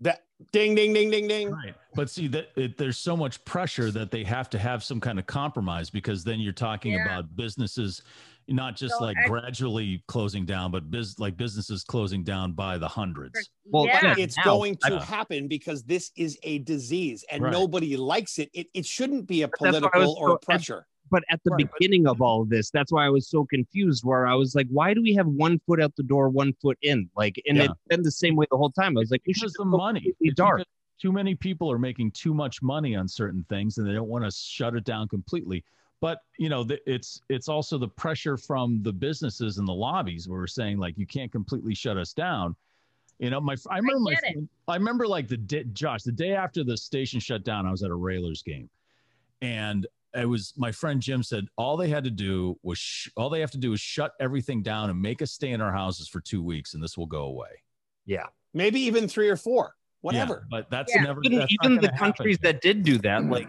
That ding ding ding ding ding. Right. But see that it, there's so much pressure that they have to have some kind of compromise because then you're talking Yeah. about businesses not just So like I- gradually closing down, but biz, like businesses closing down by the hundreds. Well, yeah. yeah. It's Now, going to I- happen because this is a disease and Right. nobody likes it. It, it shouldn't be a But that's what I political was or so- pressure. But at the Right, but- beginning of all of this, that's why I was so confused. Where I was like, "Why do we have one foot out the door, one foot in?" Like, and Yeah. it's been the same way the whole time. I was like, "We should the money. It's dark." Too many people are making too much money on certain things, and they don't want to shut it down completely. But you know, the, it's it's also the pressure from the businesses and the lobbies where we're saying like you can't completely shut us down. You know, my I remember my friend- I remember like the day, Josh the day after the station shut down, I was at a Railers game, and it was my friend Jim said all they had to do was sh- all they have to do is shut everything down and make us stay in our houses for two weeks, and this will go away. Yeah, Maybe even three or four. Yeah, Whatever. but that's Yeah. never even, that's even the gonna happen. countries that did do that, like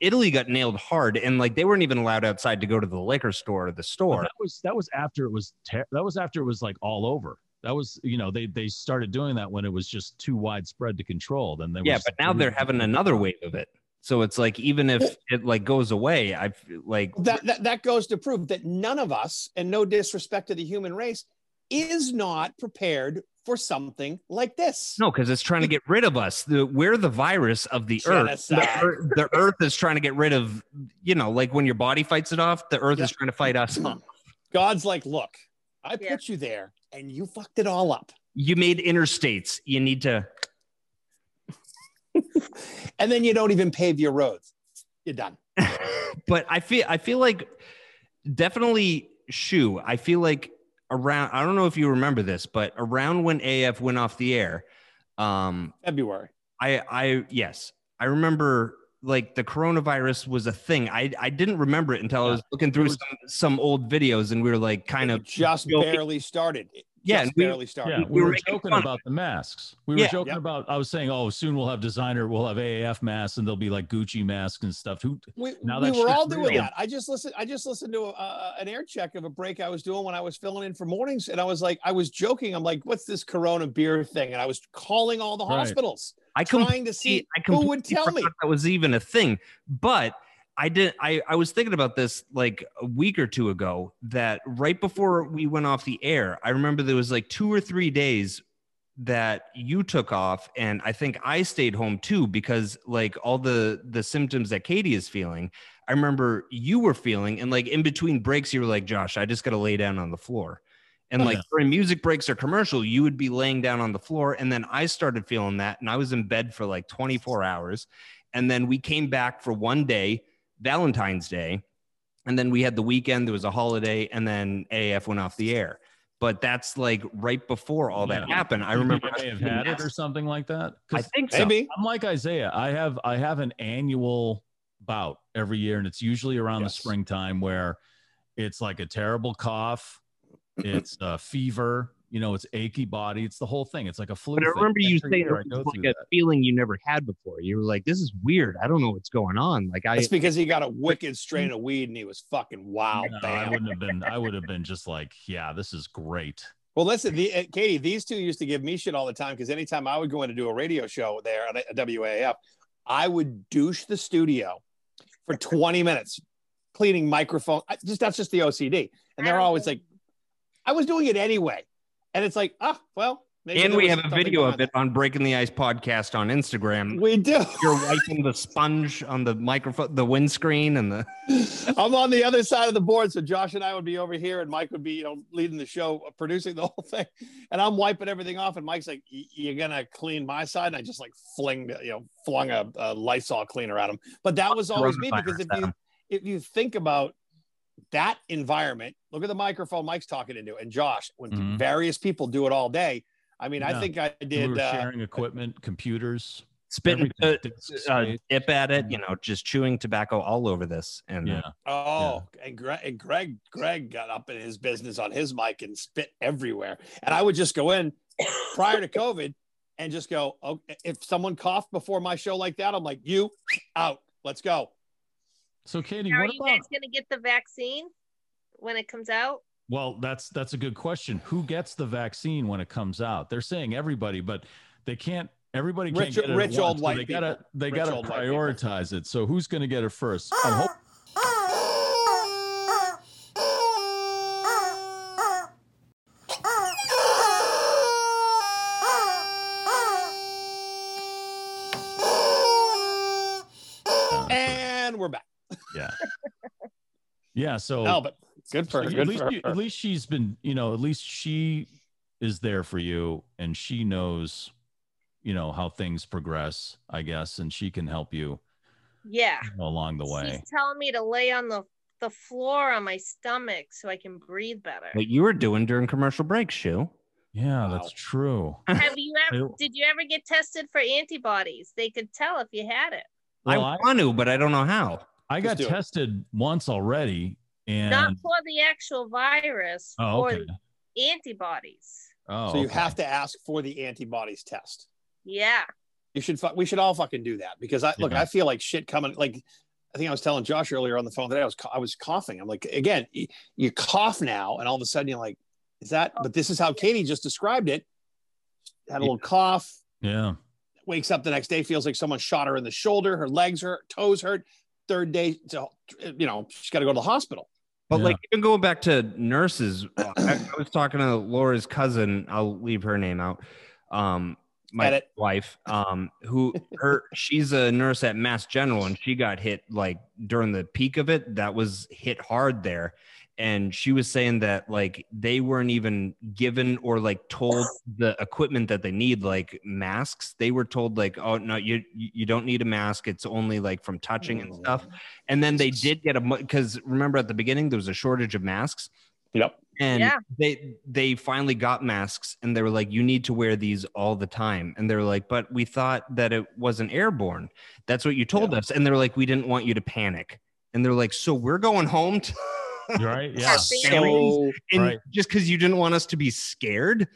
Italy, got nailed hard, and like they weren't even allowed outside to go to the liquor store or the But store. that was that was after it was ter- that was after it was like all over. That was you know they they started doing that when it was just too widespread to control. Then they Yeah, were but now they're having another wave of it. So it's like even if it like goes away, I feel like that, that that goes to prove that none of us, and no disrespect to the human race, is not prepared for something like this. no, because it's trying to get rid of us. The, we're the virus of the earth. The, Genocide. earth. the earth is trying to get rid of, you know, like when your body fights it off, the earth Yeah. is trying to fight us off. God's like, look, I Yeah. put you there, and you fucked it all up. You made interstates. You need to. And then you don't even pave your roads. You're done. but I feel I feel like definitely shoe. I feel like around I don't know if you remember this, but around when AAF went off the air, um, February. I I yes, I remember like the coronavirus was a thing. I I didn't remember it until I was looking through was- some some old videos and we were like kind of just barely started. It Yeah, just we- barely started. Yeah, we we, were were joking about the masks. We were Yeah. joking Yep. about. I was saying, oh, soon we'll have designer, we'll have AAF masks, and they'll be like Gucci masks and stuff. Who? We, Now we were all doing real. that. I just listened. I just listened to a, an air check of a break I was doing when I was filling in for mornings, and I was like, I was joking. I'm like, what's this Corona beer thing? And I was calling all the Right. hospitals, I trying to see I who would tell me. that was even a thing. But I did. I I was thinking about this like a week or two ago. That right before we went off the air, I remember there was like two or three days that you took off, and I think I stayed home too because like all the the symptoms that Katie is feeling. I remember you were feeling, and like in between breaks, you were like, "Josh, I just got to lay down on the floor." And Oh, like yeah. during music breaks or commercial, you would be laying down on the floor. And then I started feeling that. And I was in bed for like 24 hours. And then we came back for one day, Valentine's Day. And then we had the weekend, there was a holiday, and then AAF went off the air. But that's like right before all that Yeah. happened. I remember I may have had it or something like that. I think so. Maybe. I'm like Isaiah. I have I have an annual bout every year, and it's usually around Yes. the springtime where it's like a terrible cough, it's a fever, you know, it's achy body, it's the whole thing. It's like a flu. But I thing. remember you Every saying year it I go was like a that. feeling you never had before. You were like, this is weird. I don't know what's going on. Like I That's because he got a wicked strain of weed and he was fucking wild. No, I wouldn't have been. I would have been just like, yeah, this is great. Well, listen, the, uh, Katie, these two used to give me shit all the time because anytime I would go in to do a radio show there at a- WAAF, I would douche the studio for 20 minutes, cleaning microphone. I, just that's just the OCD. And they're always like, I was doing it anyway. And it's like, ah, well, Maybe and we have a video of it on Breaking the Ice podcast on Instagram. We do. You're wiping the sponge on the microphone, the windscreen, and the. I'm on the other side of the board, so Josh and I would be over here, and Mike would be, you know, leading the show, uh, producing the whole thing, and I'm wiping everything off, and Mike's like, "You're gonna clean my side," and I just like fling, you know, flung a, a Lysol cleaner at him. But that was always me because if you if you think about that environment, look at the microphone Mike's talking into, and Josh, when Mhm. various people do it all day. I mean, I think I we did. were Uh, sharing equipment, computers. Spit and Everything. uh, Discs, uh, dip at it, you know, just chewing tobacco all over this. And uh, Yeah. Oh, and, Greg, and Greg, Greg got up in his business on his mic and spit everywhere. And I would just go in prior to COVID and just go, oh, if someone coughed before my show like that, I'm like, you out. Let's go. So, Katie, Are what you about? guys going to get the vaccine when it comes out? Well, that's that's a good question. Who gets the vaccine when it comes out? They're saying everybody, but they can't. Everybody can't Rich- get it at rich once, old so white They gotta they Rich gotta old white people. prioritize it. So who's going to get it first? I'm hope- Yeah, And we're back. yeah. Yeah. So No, but good for her. at least for you- her. at least she's been you know at least she is there for you and she knows you know how things progress i guess and she can help you Yeah. along the way She's telling me to lay on the, the floor on my stomach so I can breathe better. what you were doing during commercial break, Shoe. yeah Wow. that's true Have you ever did you ever get tested for antibodies? They could tell if you had it. well, I I, want to, but I don't know how. I got do it. tested once already and Not for the actual virus, oh for okay the antibodies. oh so you okay. have to ask for the antibodies test. Yeah. You should. fu- We should all fucking do that because I look. I feel like shit coming. Like I think I was telling Josh earlier on the phone today. I was I was coughing. I'm like, again, you, you cough now, and all of a sudden you're like, is that? Oh, but this is how Katie just described it. Had a little cough. yeah Wakes up the next day, feels like someone shot her in the shoulder. Her legs hurt, toes hurt. Third day, so, you know, she's got to go to the hospital. But Yeah. like even going back to nurses, uh, I, I was talking to Laura's cousin. I'll leave her name out. Um, my Edit. wife, um, who her she's a nurse at Mass General, and she got hit like during the peak of it. That was hit hard there, and she was saying that like they weren't even given or like told the equipment that they need, like masks. They were told like, oh no, you you don't need a mask. It's only like from touching and stuff. Mm. And then they did get a because remember at the beginning there was a shortage of masks, Yep. and Yeah. they they finally got masks, and they were like, you need to wear these all the time. And they were like, but we thought that it wasn't airborne. That's what you told us. And they're like, we didn't want you to panic. And they're like, so we're going home to. You're right yeah So and Right. just because you didn't want us to be scared.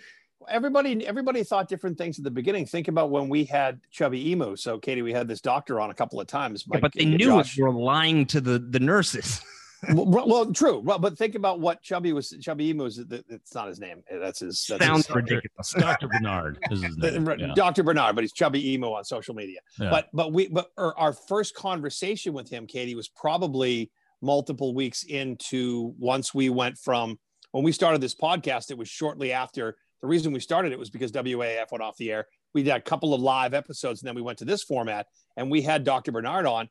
everybody everybody thought different things at the beginning. Think about when we had chubby emu. So Katie, we had this doctor on a couple of times. Yeah, but they knew Josh. it were lying to the the nurses. well, well, true. Well, but think about what Chubby was. Chubby Emu is. It's not his name. That's his. That's Sounds his, ridiculous. dr bernard is his name yeah. Dr. Bernard, but he's Chubby Emu on social media. Yeah. But but we but our, our first conversation with him, Katie, was probably multiple weeks into once we went from when we started this podcast. It was shortly after. The reason we started it was because WAAF went off the air. We did a couple of live episodes, and then we went to this format, and we had Dr. Bernard on,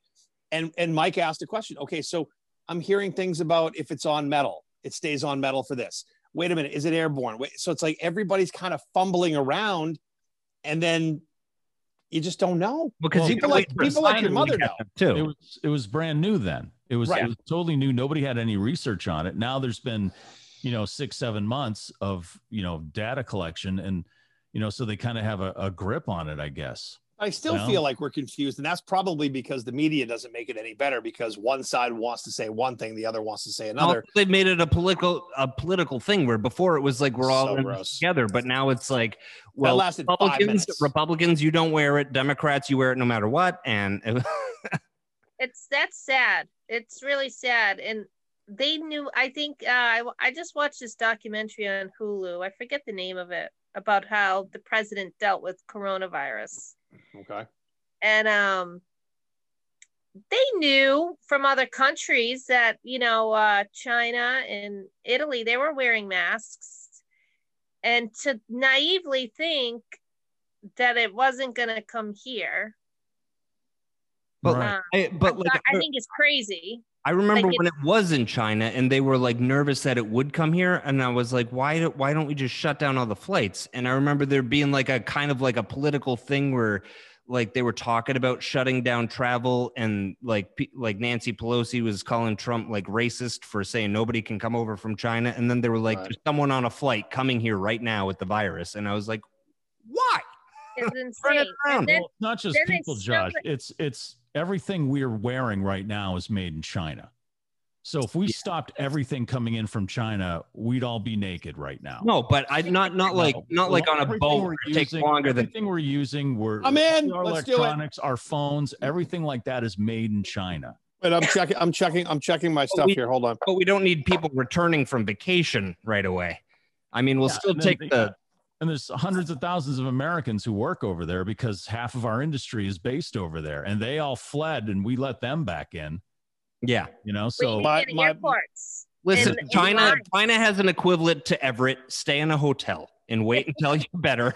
and and Mike asked a question. Okay, so I'm hearing things about if it's on metal, it stays on metal for this. Wait a minute, is it airborne? Wait, so it's like everybody's kind of fumbling around, and then you just don't know. Because Well, people like- wait for a people like your mother know. get them, it too. was it was brand new then. It was, Right. it was totally new. Nobody had any research on it. Now there's been, you know, six seven months of you know data collection, and you know, so they kind of have a, a grip on it, I guess. I still Well- feel like we're confused, and that's probably because the media doesn't make it any better because one side wants to say one thing, the other wants to say another. Also, they've made it a political a political thing where before it was like we're all So in gross. this together, but now it's like well, lasted Republicans. Republicans, you don't wear it. Democrats, you wear it no matter what. And It's that's sad. It's really sad. And they knew I think uh, I I just watched this documentary on Hulu. I forget the name of it about how the president dealt with coronavirus. Okay. and um they knew from other countries that you know uh china and italy they were wearing masks and to naively think that it wasn't going to come here But, Right. I, but like, I think it's crazy. I remember Like when it was in China and they were like nervous that it would come here. And I was like, why, do, why don't we just shut down all the flights? And I remember there being like a kind of like a political thing where like they were talking about shutting down travel and like like Nancy Pelosi was calling Trump like racist for saying nobody can come over from China. And then they were like, Right. there's someone on a flight coming here right now with the virus. And I was like, why? It's Turn it insane. around. Then, Well, not just people, shove Josh. it- It's it's everything we're wearing right now is made in China. So if we stopped everything coming in from China, we'd all be naked right now. No, but I not not like No. not like Well, on a everything boat. we're where It takes using- longer than everything we're using. We're I'm in. Our Let's do it. electronics, our phones, everything like that is made in China. But I'm checking. I'm checking. I'm checking my stuff we- here. Hold on. but we don't need people returning from vacation right away. I mean, we'll Yeah, still take the- the And there's hundreds of thousands of Americans who work over there because half of our industry is based over there, and they all fled, and we let them back in. yeah. You know, so need My- my- airports. Listen, And- and China why? China has an equivalent to Everett. Stay in a hotel and wait until you're better.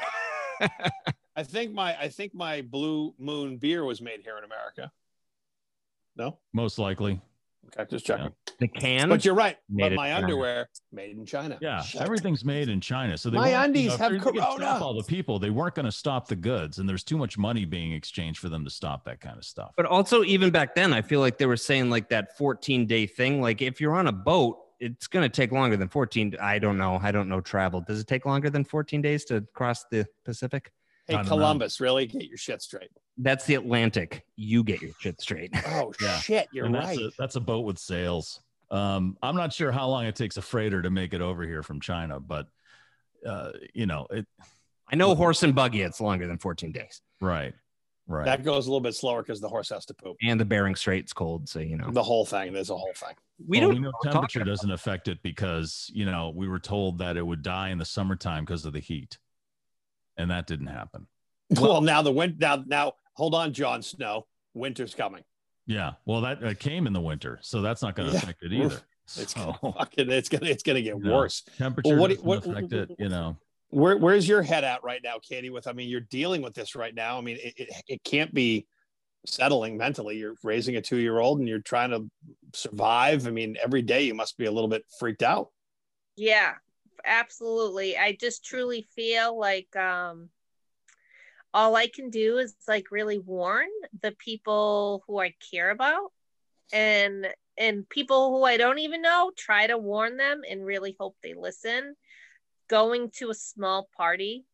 I think my I think my Blue Moon beer was made here in America. No. most likely, Okay, just checking. the can. But you're right. Made But in my China. underwear made in China. yeah, Shit. everything's made in China. So they My undies you know, have corona. All the people. They weren't going to stop the goods, and there's too much money being exchanged for them to stop that kind of stuff. But also, even back then, I feel like they were saying like that 14 day thing. Like if you're on a boat, it's going to take longer than 14. I don't know. I don't know travel. Does it take longer than 14 days to cross the Pacific? Hey, I don't know. Columbus, really? Get your shit straight. That's the Atlantic. You get your shit straight. Oh Yeah. shit, you're And right. that's a, that's a boat with sails. Um, I'm not sure how long it takes a freighter to make it over here from China, but uh, you know, it I know horse and buggy, it's longer than 14 days. right, right. That goes a little bit slower because the horse has to poop. And the Bering Strait's cold. So, you know, The whole thing. There's a whole thing. we Well, don't we know temperature doesn't affect it because you know we were told that it would die in the summertime because of the heat, and that didn't happen. Well, now the wind. Now, now, hold on, Jon Snow. Winter's coming. Yeah, well, that uh, came in the winter, so that's not going to Yeah. affect it either. It's So, fucking. It's gonna. It's gonna get No. worse. temperature what do- doesn't what- affect it. You know, Where Where's your head at right now, Katie? With I mean, you're dealing with this right now. I mean, it, it, it can't be settling mentally. You're raising a two year old and you're trying to survive. I mean, every day you must be a little bit freaked out. Yeah, absolutely. I just truly feel like um all I can do is like really warn the people who I care about and and people who I don't even know, try to warn them and really hope they listen. Going to a small party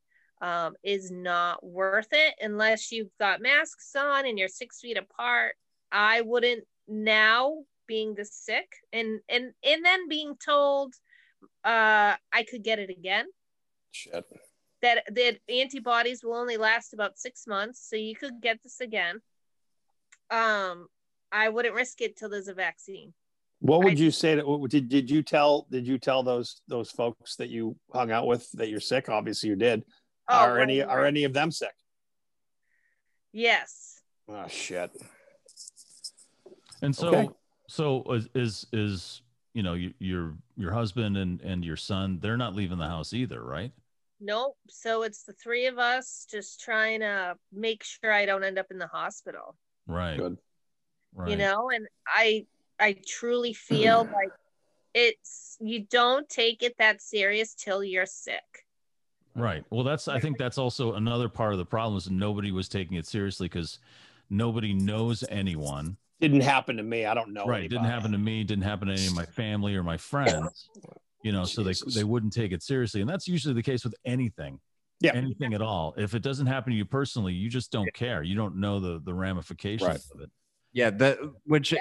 um, is not worth it unless you've got masks on and you're six feet apart. I wouldn't now being this sick and and and then being told uh I could get it again. Shit. That that antibodies will only last about six months, so you could get this again. Um, I wouldn't risk it till there's a vaccine. What would I- you say to what- did did you tell did you tell those those folks that you hung out with that you're sick? Obviously you did. are right, any right. are any of them sick? Yes. Oh shit. and so Okay. so is is, is you know your your husband and and your son they're not leaving the house either, right? Nope. So it's the three of us just trying to make sure I don't end up in the hospital. Right. Good. Right. You know, and I I truly feel like it's you don't take it that serious till you're sick. Right. Well, that's I think that's also another part of the problem is nobody was taking it seriously because nobody knows anyone. Didn't happen to me. I don't know. right. It didn't happen to me. Didn't happen to any of my family or my friends. You know, so they they wouldn't take it seriously, and that's usually the case with anything. Yeah. Anything at all. If it doesn't happen to you personally, you just don't care. You don't know the the ramifications Right. of it. Yeah, that which Yeah.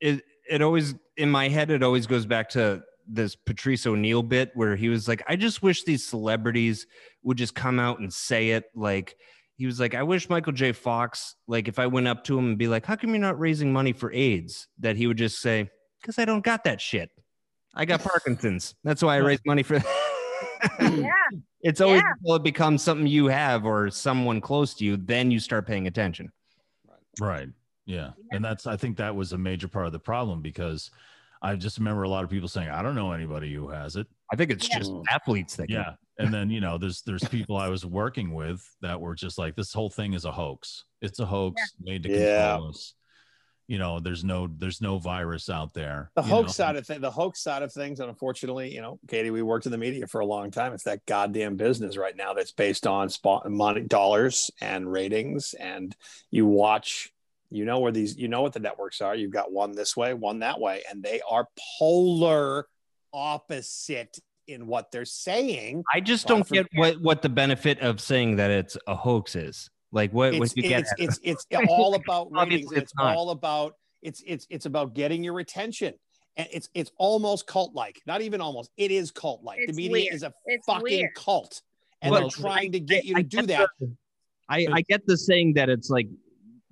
it it always in my head it always goes back to this Patrice O'Neal bit where he was like, I just wish these celebrities would just come out and say it. Like he was like, I wish Michael J. Fox, like if I went up to him and be like, How come you're not raising money for AIDS? That he would just say, Because I don't got that shit. I got Parkinson's. That's why I raise money for Yeah. it's always Yeah. until it becomes something you have or someone close to you, then you start paying attention. Right. Yeah. And that's I think that was a major part of the problem because I just remember a lot of people saying, I don't know anybody who has it. I think it's Yeah. just athletes that get Yeah. And then you know there's there's people i was working with that were just like this whole thing is a hoax it's a hoax made to Yeah. control us you know there's no there's no virus out there The hoax know? side of things, the hoax side of things, and unfortunately, you know, Katie, we worked in the media for a long time. It's that goddamn business right now that's based on spot money, dollars, and ratings. And you watch, you know where these, you know what the networks are. You've got one this way, one that way, and they are polar opposite in what they're saying. I just don't get what what the benefit of saying that it's a hoax is. Like what It's what you get? it's, it's it's all about ratings. it's It's not. all about it's it's it's about getting your attention. And it's it's almost cult like, not even almost. It is cult like. The media weird. is a It's fucking weird. cult, and Well, they're trying to get you I to do get that. the- I, I get the saying that it's like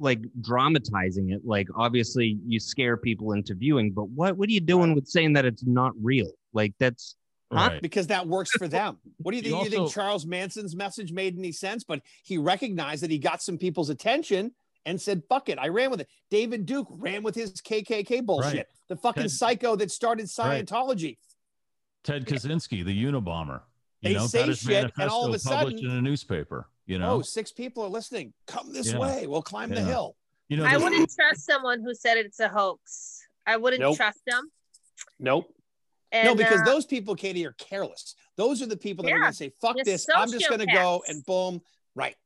like dramatizing it. Like obviously you scare people into viewing, but what what are you doing with saying that it's not real? Like that's Huh? right because that works for them. What do you You think? you think Charles Manson's message made any sense? But he recognized that he got some people's attention and said, "Fuck it, I ran with it." David Duke ran with his KKK bullshit. Right. The fucking Ted- psycho that started Right. Scientology. ted kaczynski the unabomber you They know say got his shit, and all of a published sudden- in a newspaper you know Oh, six people are listening. Come this Yeah. way. We'll climb the hill. you know I wouldn't trust someone who said it's a hoax. I wouldn't Nope. trust them. Nope. And, no, because uh, those people, Katie, are careless. Those are the people that are going to say, fuck They're this. I'm just going to go and boom, right.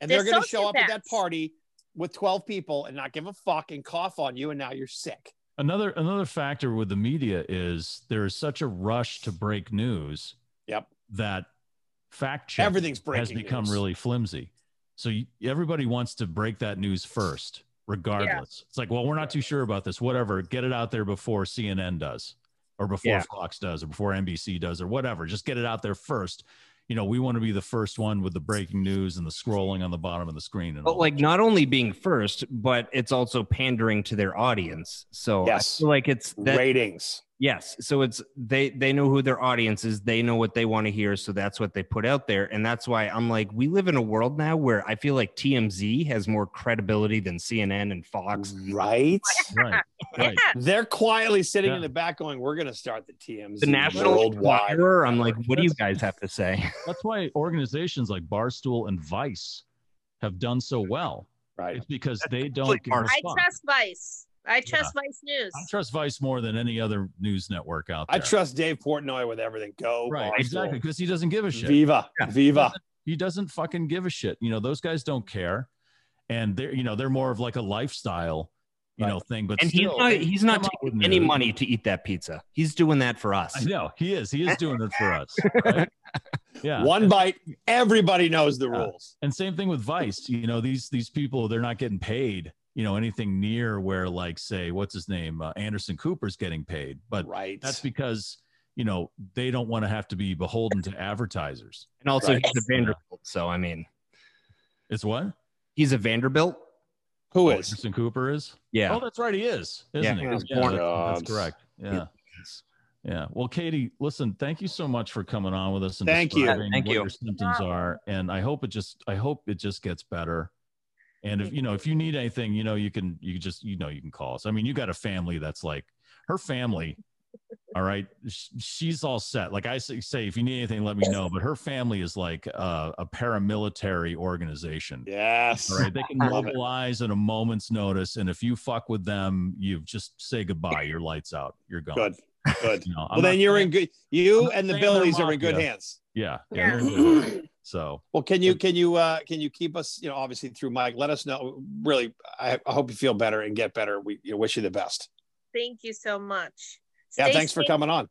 And They're they're, going to show up at that party with 12 people and not give a fuck and cough on you. And now you're sick. another another factor with the media is there is such a rush to break news Yep. that fact check Everything's breaking has become news. really flimsy. So you, everybody wants to break that news first, regardless. It's like, well, we're not too sure about this. Whatever, get it out there before CNN does, or before Yeah. Fox does, or before NBC does, or whatever. Just get it out there first. You know, we want to be the first one with the breaking news and the scrolling on the bottom of the screen. And but like that. not only being first, but it's also pandering to their audience. So Yes. I feel like it's that Ratings. Yes. So it's they they know who their audience is. They know what they want to hear. So that's what they put out there. And that's why I'm like, we live in a world now where I feel like TMZ has more credibility than CNN and Fox. Right. right, right. They're quietly sitting Yeah. in the back going, we're going to start the TMZ The National worldwide. Enquirer. I'm like, what do you guys have to say? That's why organizations like Barstool and Vice have done so well. Right. It's because they don't like give a Barstool. I trust Vice. I trust Vice News. I trust Vice more than any other news network out there. I trust Dave Portnoy with everything. Go. right, Barstool. exactly, because he doesn't give a shit. Viva. Yeah. Viva. He doesn't fucking give a shit. You know, those guys don't care, and they're you know they're more of like a lifestyle, you Right. know, thing. But And he's not he's not taking any news. money to eat that pizza. He's doing that for us. I know he is. He is doing it for us. right? Yeah. One bite. Everybody knows the Yeah. rules. and same thing with Vice. You know, these these people they're not getting paid. You know, anything near where like say what's his name uh, Anderson Cooper's getting paid, but Right. that's because you know they don't want to have to be beholden to advertisers. And also Right. he's a Vanderbilt. So I mean It's what he's a Vanderbilt. Who Oh, is? Anderson Cooper is. Yeah. Oh, that's right. He is, isn't Yeah, he? he Yeah, born- that's, that's correct. Yeah. Yeah. Well, Katie, listen, thank you so much for coming on with us and Thank you. Thank what you. your symptoms are. And I hope it just I hope it just gets better. And if you know, if you need anything, you know, you can you just you know you can call us. I mean, you got a family that's like her family. All right, she's all set. Like I say, say, if you need anything, let me know. But her family is like uh, a paramilitary organization. Yes. All right, they can mobilize at a moment's notice, and if you fuck with them, you just say goodbye. Your lights out. You're gone. Good. Good. You know, I'm Well, then you're saying- in good. I'm You and the saying they're Billies are in good mafia. hands. Yeah, yeah. Yeah. they're in good hands. So Well, can you can you uh can you keep us you know obviously through Mike? Let us know. Really, I, I hope you feel better and get better. We you know, wish you the best. Thank you so much. Yeah, Stay thanks for coming on,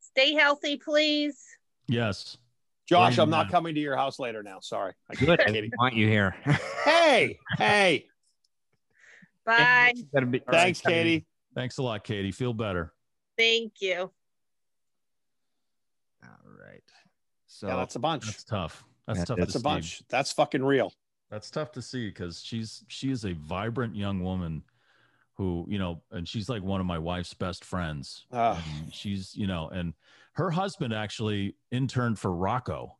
Stay healthy, please. yes, Josh. Bring I'm it not back. coming to your house later now. Sorry. I Good. I Katie. want you here. Hey, hey. Bye. Be- Thanks, all right. Katie. thanks a lot, Katie. Feel better. Thank you. All right. So Yeah, that's a bunch. That's tough. That's That- tough. That's to a see. bunch. That's fucking real. That's tough to see because she's she is a vibrant young woman who you know, and she's like one of my wife's best friends. And she's you know, and her husband actually interned for Rocco.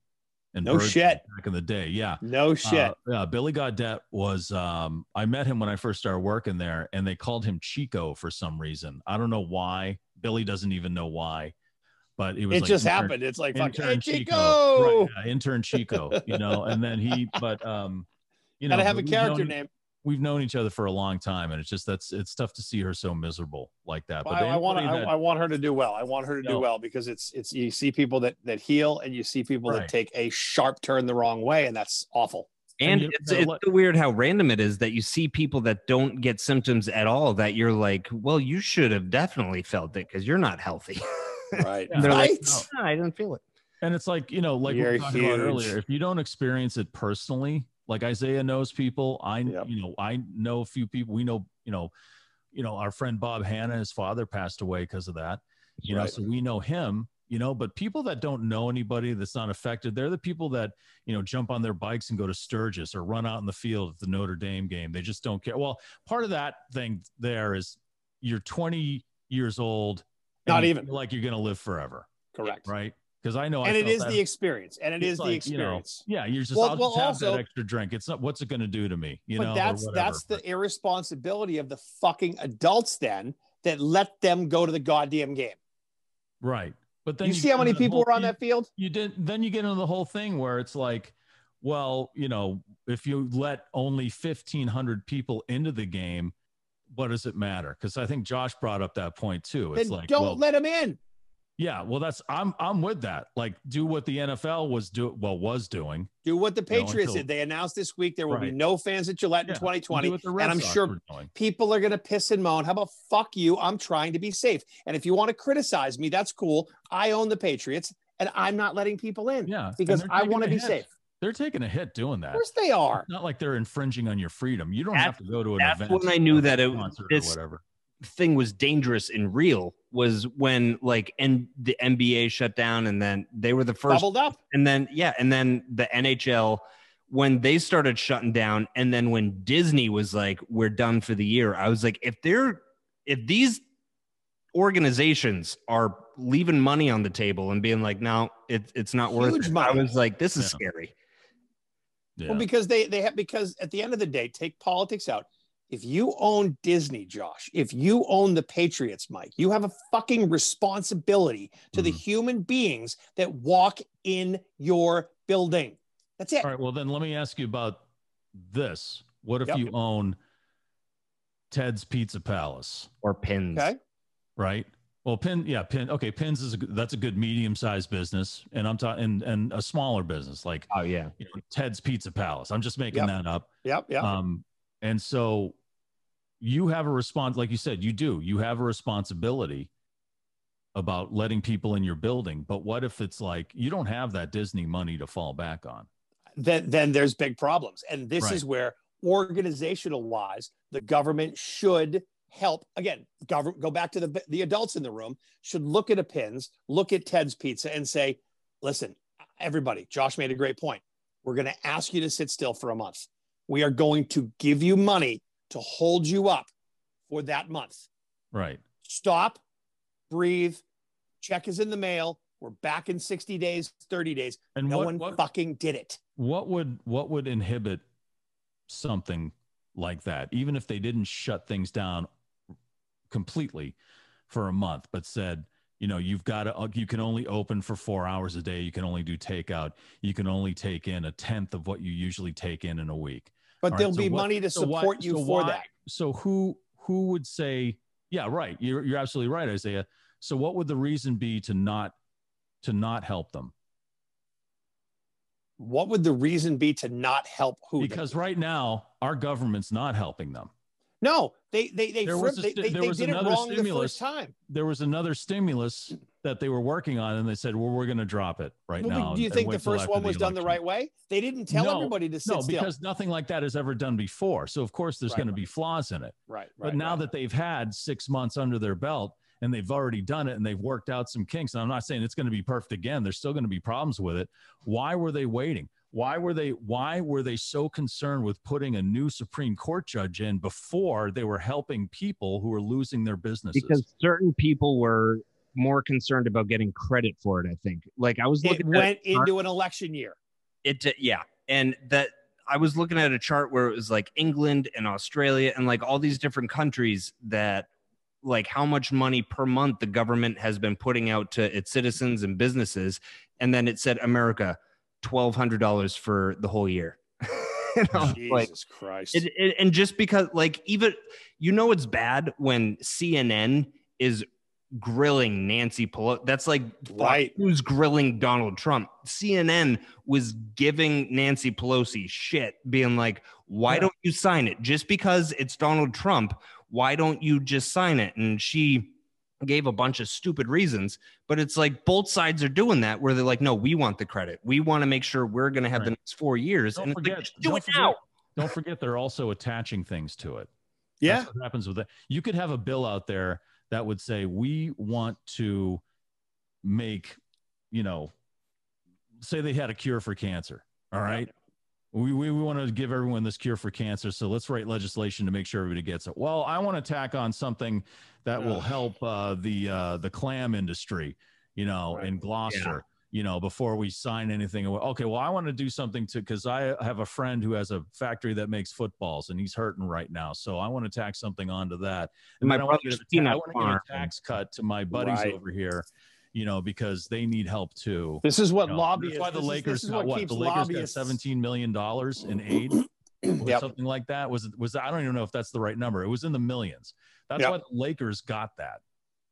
And No shit. back in the day, yeah. No shit. Uh, yeah, Billy Gaudette was. Um, I met him when I first started working there, and they called him Chico for some reason. I don't know why. Billy doesn't even know why, but it was It like just intern- happened. It's like fuck, intern hey, Chico, Chico. Right, yeah, intern Chico, you know, and then he, but um, you know, Gotta have a we've character known- name. We've known each other for a long time, and it's just that's it's tough to see her so miserable like that. I, I want anybody I, I want her to do well. I want her to do No. well because it's it's you see people that that heal and you see people Right. that take a sharp turn the wrong way, and that's awful. And And it's, it's so weird how random it is that you see people that don't get symptoms at all that you're like, well, you should have definitely felt it because you're not healthy. Right. And they're like, right. Oh, "No, I didn't feel it. And it's like, you know, like we You're were talking about earlier, if you don't experience it personally, like Isaiah knows people, I Yep. you know, I know a few people, we know, you know, you know, our friend Bob Hanna, his father passed away because of that. You know, so we know him, you know, but people that don't know anybody that's not affected, they're the people that, you know, jump on their bikes and go to Sturgis or run out in the field at the Notre Dame game. They just don't care. Well, part of that thing there is you're 20 years old. Not even. like you're going to live forever, Correct. right? Because I know, And it felt is that- the experience, and it is the like, you know, experience. yeah, you're just Well- I'll well, just have also- that extra drink. It's not what's it going to do to me, you know? that's that's the irresponsibility of the fucking adults then that let them go to the goddamn game. right. But then you see how many people whole- were on you- that field? You didn't. Then you get into the whole thing where it's like, well, you know, if you let only fifteen hundred people into the game, what does it matter? Because I think Josh brought up that point too. It's Then like, don't well, let them in. yeah, well, that's I'm I'm with that. Like, do what the NFL was do well was doing. Do what the You know, Patriots until- did. They announced this week there will be no fans at Gillette Yeah, in 2020. do what the Red And I'm Sox sure people are going to piss and moan. How about fuck you? I'm trying to be safe. And if you want to criticize me, that's cool. I own the Patriots and I'm not letting people in Yeah, because I want to be hit. safe. They're taking a hit doing that. Of course they are. It's not like they're infringing on your freedom. You don't That's- have to go to an that's event. when I knew that it- concert this- or whatever. thing was dangerous and real was when like and the NBA shut down and then they were the first Bubbled up. and then yeah and then the NHL when they started shutting down and then when Disney was like we're done for the year I was like if they're if these organizations are leaving money on the table and being like no it, it's not worth Huge it I was like this is Yeah. scary Yeah. Well, because they they have because at the end of the day, take politics out. If you own Disney, Josh, if you own the Patriots, Mike, you have a fucking responsibility to the Mhm. human beings that walk in your building. That's it. All right. Well, then let me ask you about this. What if Yep. you own Ted's Pizza Palace, or pins Okay. right? Well, Pin, yeah, Pin. Okay, Pins is a, good- that's a good medium-sized business, and I'm talking and, and a smaller business like oh yeah you know, Ted's Pizza Palace. I'm just making Yep. that up. Yep. Yep. Um, and so you have a response, like you said, you do. You have a responsibility about letting people in your building. But what if it's like you don't have that Disney money to fall back on? then then there's big problems. And this Right. is where organizational wise, the government should help. Again, government go back to the the adults in the room should look at a pins, look at Ted's Pizza, and say, listen, everybody, Josh made a great point. We're going to ask you to sit still for a month. We are going to give you money to hold you up for that month. Right. Stop, breathe, check is in the mail. We're back in 60 days, 30 days. And no what, one what, fucking did it. what would what would inhibit something like that even if they didn't shut things down completely for a month but said you know you've got to uh, you can only open for four hours a day. You can only do takeout. You can only take in a tenth of what you usually take in in a week. But All right, there'll so be what- money to so support you so for why- that. so who who would say yeah right you're, you're absolutely right isaiah. So what would the reason be to not to not help them? What would the reason be to not help who? because right now our government's not helping them no, they they they There was a they, they, there they was did it another wrong the stimulus. first time. there was another stimulus that they were working on and they said well we're going to drop it right Well, now do you think the first one was done the right way? They didn't tell No, everybody to sit no still. because nothing like that has ever done before so of course there's Right, going to be flaws in it right, right. but now right. that they've had six months under their belt and they've already done it and they've worked out some kinks and i'm not saying it's going to be perfect again there's still going to be problems with it why were they waiting why were they why were they so concerned with putting a new supreme court judge in before they were helping people who were losing their businesses? Because certain people were more concerned about getting credit for it i think. Like i was it looking at went a into an election year. it yeah. And that i was looking at a chart where it was like england and australia and like all these different countries that like how much money per month the government has been putting out to its citizens and businesses, and then it said America twelve hundred dollars for the whole year. You know, Jesus like, Christ. it, it- and just because, like, even you know, it's bad when CNN is grilling Nancy Pelosi. That's like Right. News grilling Donald Trump. CNN was giving Nancy Pelosi shit, being like, "Why Yeah. don't you sign it? Just because it's Donald Trump, why don't you just sign it?" And she gave a bunch of stupid reasons, but it's like both sides are doing that where they're like, "No, we want the credit. We want to make sure we're going to have the next four years." Don't and it's like, forget- do don't it forget- now. Don't forget, they're also attaching things to it. yeah. That's what happens with that. You could have a bill out there that would say, we want to make, you know, say they had a cure for cancer. All right. We, we, we want to give everyone this cure for cancer. So let's write legislation to make sure everybody gets it. Well, I want to tack on something that will help uh, the uh, the clam industry, you know, Right. in Gloucester. You know, before we sign anything away. Okay, well, I want to do something to because I have a friend who has a factory that makes footballs and he's hurting right now. So I want to tack something onto that. And My then I want to brother's give, a ta- I want to give a tax cut to my buddies Right. over here, you know, because they need help too. This is what You know, lobbyists. That's why the this Lakers this is got what? keeps The Lakers got seventeen million dollars in aid, or Yep. something like that. Was it? Was I don't even know if that's the right number. It was in the millions. That's Yep. why the Lakers got that.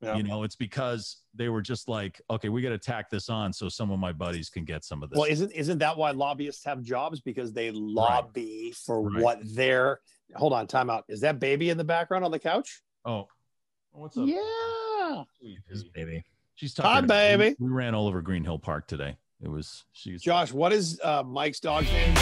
Yep. You know, it's because they were just like, okay, we got to tack this on so some of my buddies can get some of this. Well, isn't isn't that why lobbyists have jobs? Because they lobby for Right. what their hold on, time out. Is that baby in the background on the couch? oh, what's up? Yeah. His baby. She's Hi, talking. baby. We, we ran all over Green Hill Park today. It was she's Josh, what is uh, Mike's dog's name?